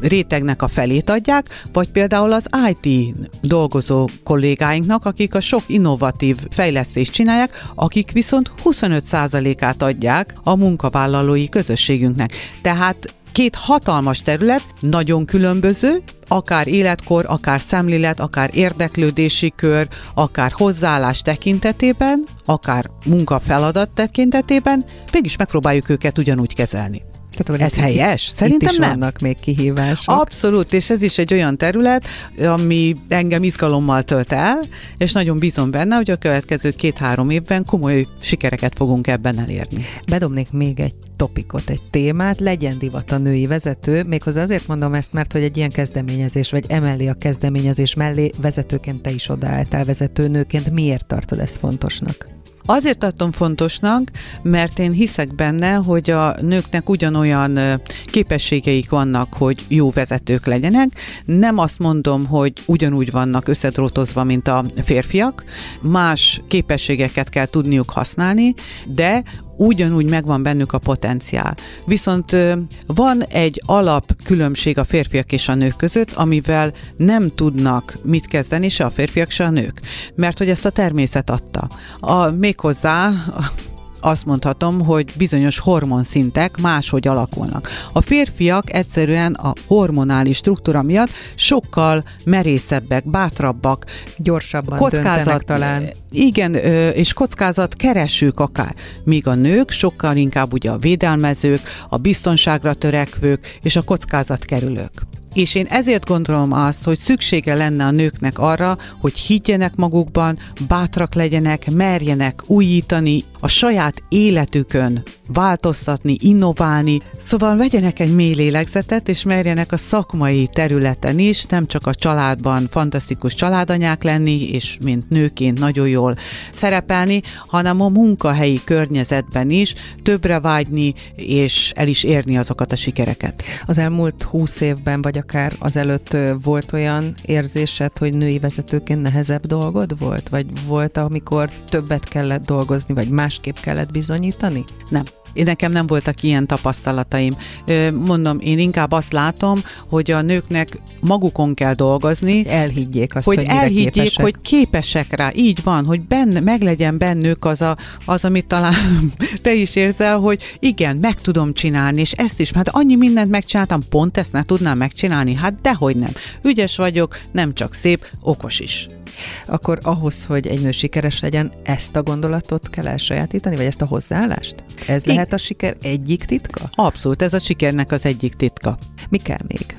rétegnek a felét adják, vagy például az IT dolgozó kollégáinknak, akik a sok innovatív fejlesztést csinálják, akik viszont 25%-át adják a munkavállalói közösségünknek. Tehát két hatalmas terület, nagyon különböző, akár életkor, akár szemlélet, akár érdeklődési kör, akár hozzáállás tekintetében, akár munkafeladat tekintetében, mégis megpróbáljuk őket ugyanúgy kezelni. Tehát, ez helyes? Itt, Szerintem itt is nem. vannak még kihívások. Abszolút, és ez is egy olyan terület, ami engem izgalommal tölt el, és nagyon bízom benne, hogy a következő két-három évben komoly sikereket fogunk ebben elérni. Bedobnék még egy topikot, egy témát, legyen divat a női vezető, méghozzá azért mondom ezt, mert hogy egy ilyen kezdeményezés, vagy emellé a kezdeményezés mellé vezetőként te is odaálltál vezetőnőként, miért tartod ezt fontosnak? Azért tartom fontosnak, mert én hiszek benne, hogy a nőknek ugyanolyan képességeik vannak, hogy jó vezetők legyenek. Nem azt mondom, hogy ugyanúgy vannak összedrótozva, mint a férfiak. Más képességeket kell tudniuk használni, de ugyanúgy megvan bennük a potenciál. Viszont van egy alap különbség a férfiak és a nők között, amivel nem tudnak mit kezdeni se a férfiak, se a nők. Mert hogy ezt a természet adta. A, méghozzá azt mondhatom, hogy bizonyos hormonszintek máshogy alakulnak. A férfiak egyszerűen a hormonális struktúra miatt sokkal merészebbek, bátrabbak, gyorsabban kockázat, talán. Igen, és kockázat keresők akár, míg a nők sokkal inkább ugye a védelmezők, a biztonságra törekvők és a kockázat kerülők. És én ezért gondolom azt, hogy szüksége lenne a nőknek arra, hogy higgyenek magukban, bátrak legyenek, merjenek újítani, a saját életükön változtatni, innoválni, szóval vegyenek egy mély lélegzetet, és merjenek a szakmai területen is, nem csak a családban fantasztikus családanyák lenni, és mint nőként nagyon jól szerepelni, hanem a munkahelyi környezetben is többre vágyni, és el is érni azokat a sikereket. Az elmúlt húsz évben, vagy akár azelőtt volt olyan érzésed, hogy női vezetőként nehezebb dolgod volt? Vagy volt, amikor többet kellett dolgozni, vagy másképp kellett bizonyítani? Nem. Én nekem nem voltak ilyen tapasztalataim. Mondom, én inkább azt látom, hogy a nőknek magukon kell dolgozni. Elhiggyék azt, hogy, hogy elhiggyék, képesek. hogy képesek rá. Így van, hogy benne, meglegyen bennük az, a, az, amit talán te is érzel, hogy igen, meg tudom csinálni, és ezt is, hát annyi mindent megcsináltam, pont ezt ne tudnám megcsinálni? Hát dehogy nem. Ügyes vagyok, nem csak szép, okos is akkor ahhoz, hogy egy nő sikeres legyen, ezt a gondolatot kell elsajátítani, vagy ezt a hozzáállást? Ez lehet a siker egyik titka? Abszolút, ez a sikernek az egyik titka. Mi kell még?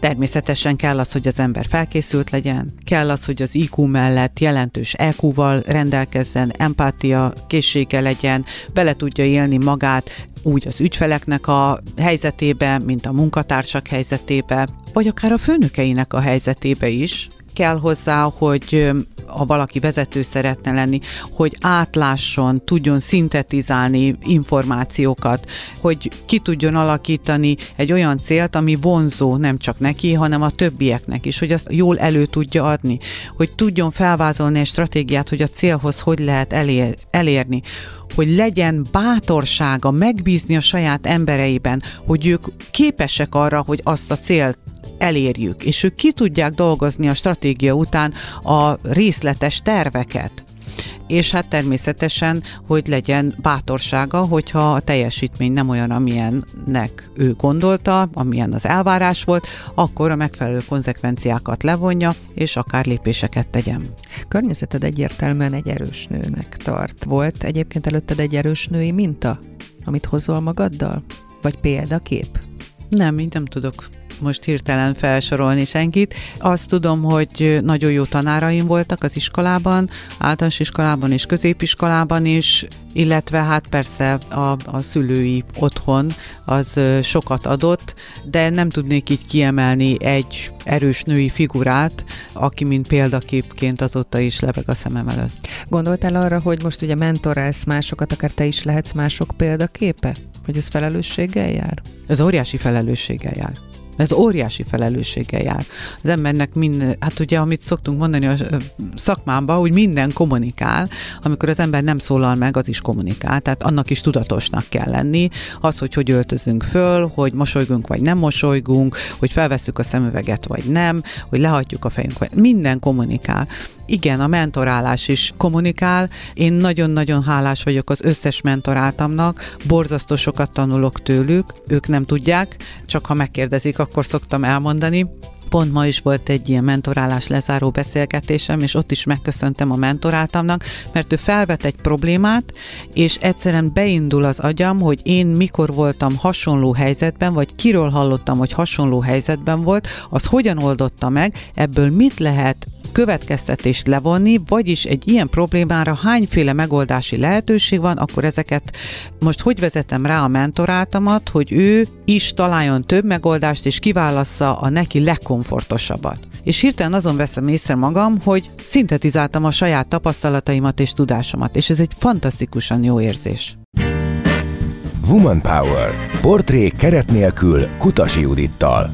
Természetesen kell az, hogy az ember felkészült legyen, kell az, hogy az IQ mellett jelentős EQ-val rendelkezzen, empátia készsége legyen, bele tudja élni magát úgy az ügyfeleknek a helyzetébe, mint a munkatársak helyzetébe, vagy akár a főnökeinek a helyzetébe is, kell hozzá, hogy ha valaki vezető szeretne lenni, hogy átlásson, tudjon szintetizálni információkat, hogy ki tudjon alakítani egy olyan célt, ami vonzó nem csak neki, hanem a többieknek is, hogy azt jól elő tudja adni, hogy tudjon felvázolni egy stratégiát, hogy a célhoz hogy lehet elér, elérni, hogy legyen bátorsága megbízni a saját embereiben, hogy ők képesek arra, hogy azt a célt elérjük, és ők ki tudják dolgozni a stratégia után a részletes terveket és hát természetesen, hogy legyen bátorsága, hogyha a teljesítmény nem olyan, amilyennek ő gondolta, amilyen az elvárás volt, akkor a megfelelő konzekvenciákat levonja, és akár lépéseket tegyen. Környezeted egyértelműen egy erős nőnek tart. Volt egyébként előtted egy erős női minta, amit hozol magaddal? Vagy példakép? Nem, így nem tudok most hirtelen felsorolni senkit. Azt tudom, hogy nagyon jó tanáraim voltak az iskolában, általános iskolában és középiskolában is, illetve hát persze a, a szülői otthon az sokat adott, de nem tudnék így kiemelni egy erős női figurát, aki mint példaképként azóta is lebeg a szemem előtt. Gondoltál arra, hogy most ugye mentorálsz másokat, akár te is lehetsz mások példaképe? Hogy ez felelősséggel jár? Ez óriási felelősséggel jár. Ez óriási felelősséggel jár. Az embernek minden, hát ugye, amit szoktunk mondani a szakmámban, hogy minden kommunikál, amikor az ember nem szólal meg, az is kommunikál, tehát annak is tudatosnak kell lenni. Az, hogy hogy öltözünk föl, hogy mosolygunk vagy nem mosolygunk, hogy felveszük a szemüveget vagy nem, hogy lehagyjuk a fejünk, vagy minden kommunikál. Igen, a mentorálás is kommunikál. Én nagyon-nagyon hálás vagyok az összes mentoráltamnak, borzasztó sokat tanulok tőlük, ők nem tudják, csak ha megkérdezik, akkor szoktam elmondani. Pont ma is volt egy ilyen mentorálás lezáró beszélgetésem, és ott is megköszöntem a mentoráltamnak, mert ő felvet egy problémát, és egyszerűen beindul az agyam, hogy én mikor voltam hasonló helyzetben, vagy kiről hallottam, hogy hasonló helyzetben volt, az hogyan oldotta meg, ebből mit lehet következtetést levonni, vagyis egy ilyen problémára hányféle megoldási lehetőség van, akkor ezeket most hogy vezetem rá a mentorátamat, hogy ő is találjon több megoldást, és kiválassza a neki legkomfortosabbat. És hirtelen azon veszem észre magam, hogy szintetizáltam a saját tapasztalataimat és tudásomat, és ez egy fantasztikusan jó érzés. Woman Power. Portré keret nélkül Kutasi Judittal.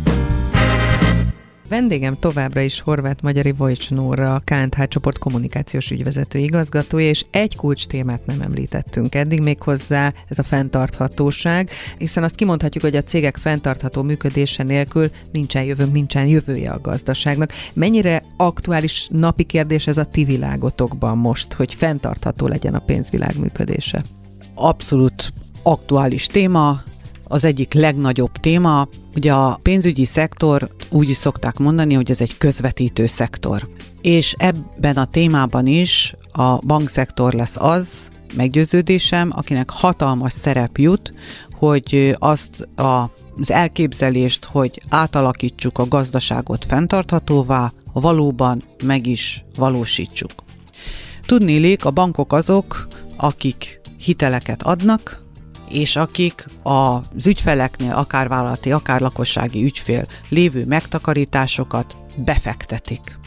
Vendégem továbbra is Horváth Magyari Vojcsnóra, a KNTH csoport kommunikációs ügyvezető igazgatója, és egy kulcs témát nem említettünk eddig még hozzá, ez a fenntarthatóság, hiszen azt kimondhatjuk, hogy a cégek fenntartható működése nélkül nincsen jövőnk, nincsen jövője a gazdaságnak. Mennyire aktuális napi kérdés ez a ti világotokban most, hogy fenntartható legyen a pénzvilág működése? Abszolút aktuális téma, az egyik legnagyobb téma. Ugye a pénzügyi szektor úgy is szokták mondani, hogy ez egy közvetítő szektor. És ebben a témában is a bankszektor lesz az, meggyőződésem, akinek hatalmas szerep jut, hogy azt a, az elképzelést, hogy átalakítsuk a gazdaságot fenntarthatóvá, valóban meg is valósítsuk. Tudnélék, a bankok azok, akik hiteleket adnak, és akik az ügyfeleknél, akár vállalati, akár lakossági ügyfél lévő megtakarításokat befektetik.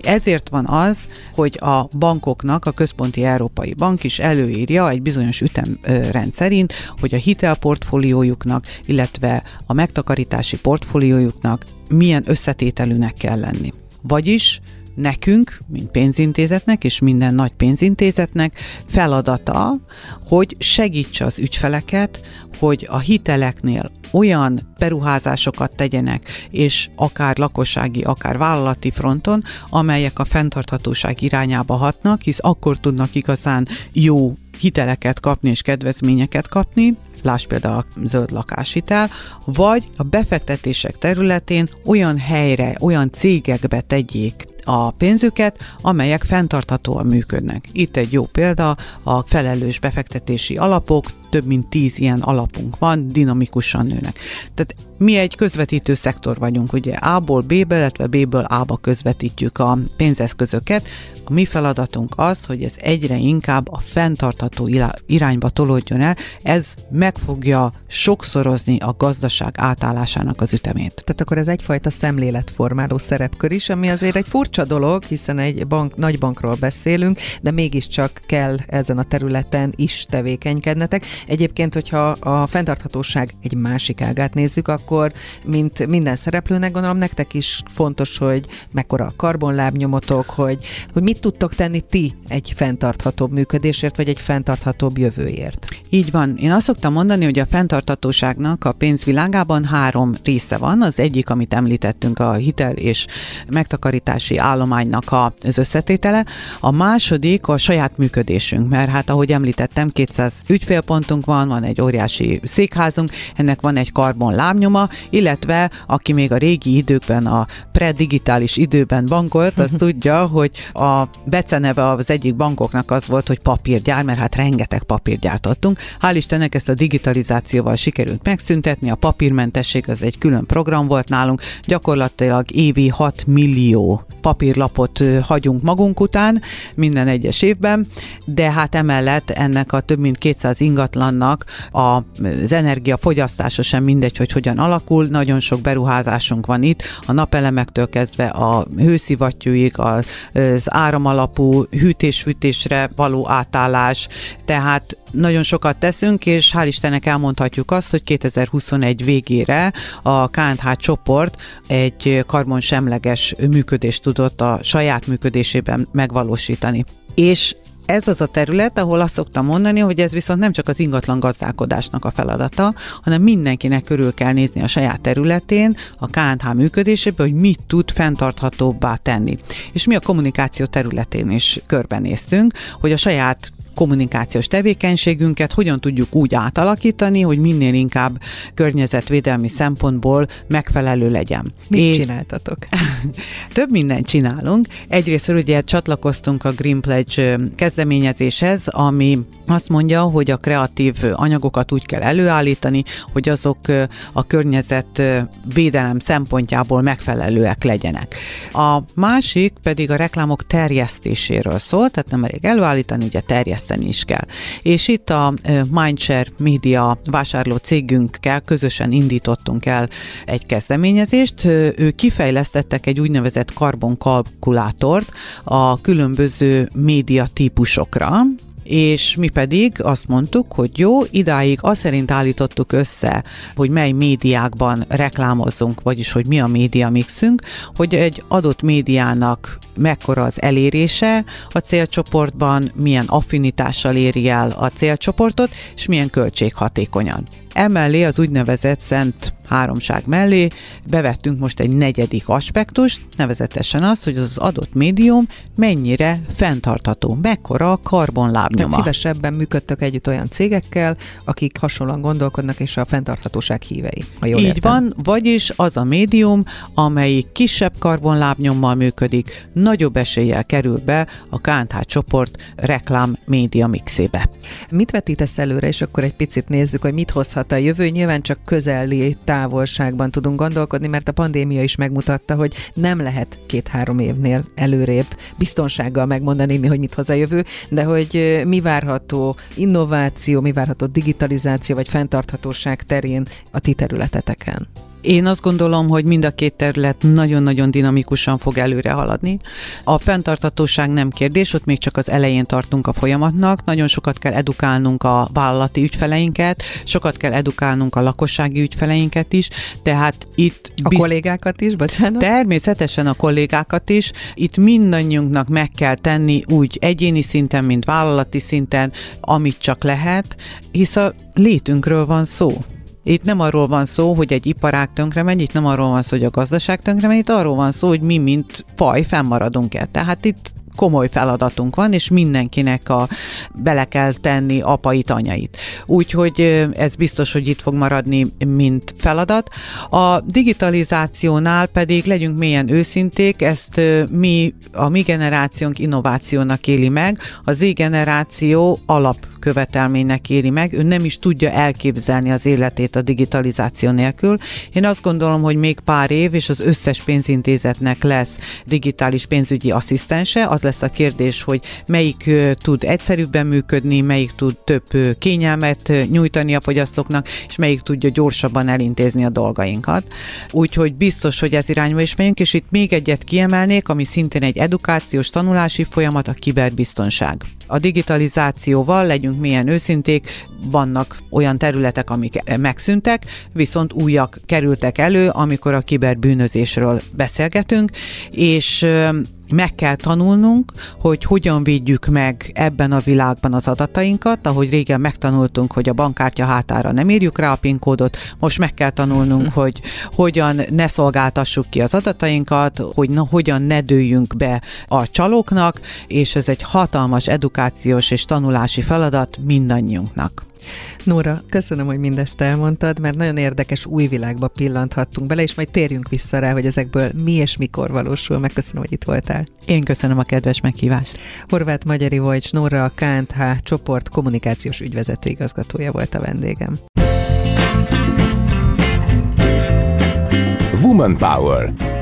Ezért van az, hogy a bankoknak, a Központi Európai Bank is előírja egy bizonyos ütemrend szerint, hogy a hitelportfóliójuknak, illetve a megtakarítási portfóliójuknak milyen összetételűnek kell lenni. Vagyis nekünk, mint pénzintézetnek és minden nagy pénzintézetnek feladata, hogy segítse az ügyfeleket, hogy a hiteleknél olyan beruházásokat tegyenek, és akár lakossági, akár vállalati fronton, amelyek a fenntarthatóság irányába hatnak, hisz akkor tudnak igazán jó hiteleket kapni és kedvezményeket kapni, láss például a zöld lakáshitel, vagy a befektetések területén olyan helyre, olyan cégekbe tegyék a pénzüket, amelyek fenntarthatóan működnek. Itt egy jó példa, a felelős befektetési alapok, több mint tíz ilyen alapunk van, dinamikusan nőnek. Tehát mi egy közvetítő szektor vagyunk, ugye A-ból B-be, illetve B-ből A-ba közvetítjük a pénzeszközöket. A mi feladatunk az, hogy ez egyre inkább a fenntartható irányba tolódjon el, ez meg fogja sokszorozni a gazdaság átállásának az ütemét. Tehát akkor ez egyfajta szemléletformáló szerepkör is, ami azért egy furcsa dolog, hiszen egy bank, nagy bankról beszélünk, de mégiscsak kell ezen a területen is tevékenykednetek. Egyébként, hogyha a fenntarthatóság egy másik ágát nézzük, akkor mint minden szereplőnek gondolom nektek is fontos, hogy mekkora a karbonlábnyomotok, hogy, hogy mit tudtok tenni ti egy fenntarthatóbb működésért, vagy egy fenntarthatóbb jövőért. Így van. Én azt szoktam mondani, hogy a fenntarthatóságnak a pénzvilágában három része van. Az egyik, amit említettünk, a hitel és megtakarítási állománynak az összetétele. A második a saját működésünk, mert hát ahogy említettem, 200 ügyfélpont központunk van, van egy óriási székházunk, ennek van egy karbon lábnyoma, illetve aki még a régi időkben, a predigitális időben bankolt, az tudja, hogy a beceneve az egyik bankoknak az volt, hogy papírgyár, mert hát rengeteg papírt gyártottunk. Hál' Istennek ezt a digitalizációval sikerült megszüntetni, a papírmentesség az egy külön program volt nálunk, gyakorlatilag évi 6 millió papírlapot hagyunk magunk után minden egyes évben, de hát emellett ennek a több mint 200 ingatlannak az energiafogyasztása sem mindegy, hogy hogyan alakul, nagyon sok beruházásunk van itt, a napelemektől kezdve a hőszivattyúig, az áramalapú hűtés-fűtésre való átállás, tehát nagyon sokat teszünk, és hál' Istennek elmondhatjuk azt, hogy 2021 végére a KNH csoport egy karbonsemleges működést tudott a saját működésében megvalósítani. És ez az a terület, ahol azt szoktam mondani, hogy ez viszont nem csak az ingatlan gazdálkodásnak a feladata, hanem mindenkinek körül kell nézni a saját területén, a KNH működésében, hogy mit tud fenntarthatóbbá tenni. És mi a kommunikáció területén is körbenéztünk, hogy a saját kommunikációs tevékenységünket hogyan tudjuk úgy átalakítani, hogy minél inkább környezetvédelmi szempontból megfelelő legyen. Mit és csináltatok? több mindent csinálunk. Egyrészt ugye csatlakoztunk a Green Pledge kezdeményezéshez, ami azt mondja, hogy a kreatív anyagokat úgy kell előállítani, hogy azok a környezet védelem szempontjából megfelelőek legyenek. A másik pedig a reklámok terjesztéséről szól, tehát nem elég előállítani, ugye terjeszteni fejleszteni is kell. És itt a Mindshare Media vásárló cégünkkel közösen indítottunk el egy kezdeményezést. Ők kifejlesztettek egy úgynevezett karbonkalkulátort a különböző média típusokra, és mi pedig azt mondtuk, hogy jó, idáig azt szerint állítottuk össze, hogy mely médiákban reklámozzunk, vagyis hogy mi a média mixünk, hogy egy adott médiának mekkora az elérése a célcsoportban, milyen affinitással éri el a célcsoportot, és milyen költséghatékonyan. Emellé az úgynevezett szent háromság mellé bevettünk most egy negyedik aspektust, nevezetesen azt, hogy az adott médium mennyire fenntartható, mekkora a karbonlábnyoma. Tehát szívesebben működtök együtt olyan cégekkel, akik hasonlóan gondolkodnak, és a fenntarthatóság hívei, ha jól Így értem. van, vagyis az a médium, amelyik kisebb karbonlábnyommal működik, nagyobb eséllyel kerül be a KNH csoport reklám média mixébe. Mit vetítesz előre, és akkor egy picit nézzük, hogy mit hozhat a jövő. Nyilván csak közeli távolságban tudunk gondolkodni, mert a pandémia is megmutatta, hogy nem lehet két-három évnél előrébb biztonsággal megmondani, mi, hogy mit hoz a jövő, de hogy mi várható innováció, mi várható digitalizáció vagy fenntarthatóság terén a ti területeteken. Én azt gondolom, hogy mind a két terület nagyon-nagyon dinamikusan fog előre haladni. A fenntartatóság nem kérdés, ott még csak az elején tartunk a folyamatnak. Nagyon sokat kell edukálnunk a vállalati ügyfeleinket, sokat kell edukálnunk a lakossági ügyfeleinket is, tehát itt... A biz... kollégákat is, bocsánat? Természetesen a kollégákat is. Itt mindannyiunknak meg kell tenni úgy egyéni szinten, mint vállalati szinten, amit csak lehet, hisz a létünkről van szó. Itt nem arról van szó, hogy egy iparág tönkre megy, itt nem arról van szó, hogy a gazdaság tönkre megy, itt arról van szó, hogy mi, mint faj, fennmaradunk-e. Tehát itt komoly feladatunk van, és mindenkinek a, bele kell tenni apait, anyait. Úgyhogy ez biztos, hogy itt fog maradni, mint feladat. A digitalizációnál pedig legyünk mélyen őszinték, ezt mi, a mi generációnk innovációnak éli meg, a Z generáció alap követelménynek éri meg, ő nem is tudja elképzelni az életét a digitalizáció nélkül. Én azt gondolom, hogy még pár év, és az összes pénzintézetnek lesz digitális pénzügyi asszisztense, az lesz a kérdés, hogy melyik tud egyszerűbben működni, melyik tud több kényelmet nyújtani a fogyasztóknak, és melyik tudja gyorsabban elintézni a dolgainkat. Úgyhogy biztos, hogy ez irányba is megyünk, és itt még egyet kiemelnék, ami szintén egy edukációs tanulási folyamat, a kiberbiztonság. A digitalizációval legyünk milyen őszinték, vannak olyan területek, amik megszűntek, viszont újak kerültek elő, amikor a kiberbűnözésről beszélgetünk, és meg kell tanulnunk, hogy hogyan védjük meg ebben a világban az adatainkat, ahogy régen megtanultunk, hogy a bankkártya hátára nem írjuk rá a PIN kódot, most meg kell tanulnunk, hogy hogyan ne szolgáltassuk ki az adatainkat, hogy na, hogyan ne dőljünk be a csalóknak, és ez egy hatalmas edukációs és tanulási feladat mindannyiunknak. Nóra, köszönöm, hogy mindezt elmondtad, mert nagyon érdekes új világba pillanthattunk bele, és majd térjünk vissza rá, hogy ezekből mi és mikor valósul. Megköszönöm, hogy itt voltál. Én köszönöm a kedves meghívást. Horváth Magyari Vojcs Nóra, a KNTH csoport kommunikációs ügyvezető igazgatója volt a vendégem. Woman Power.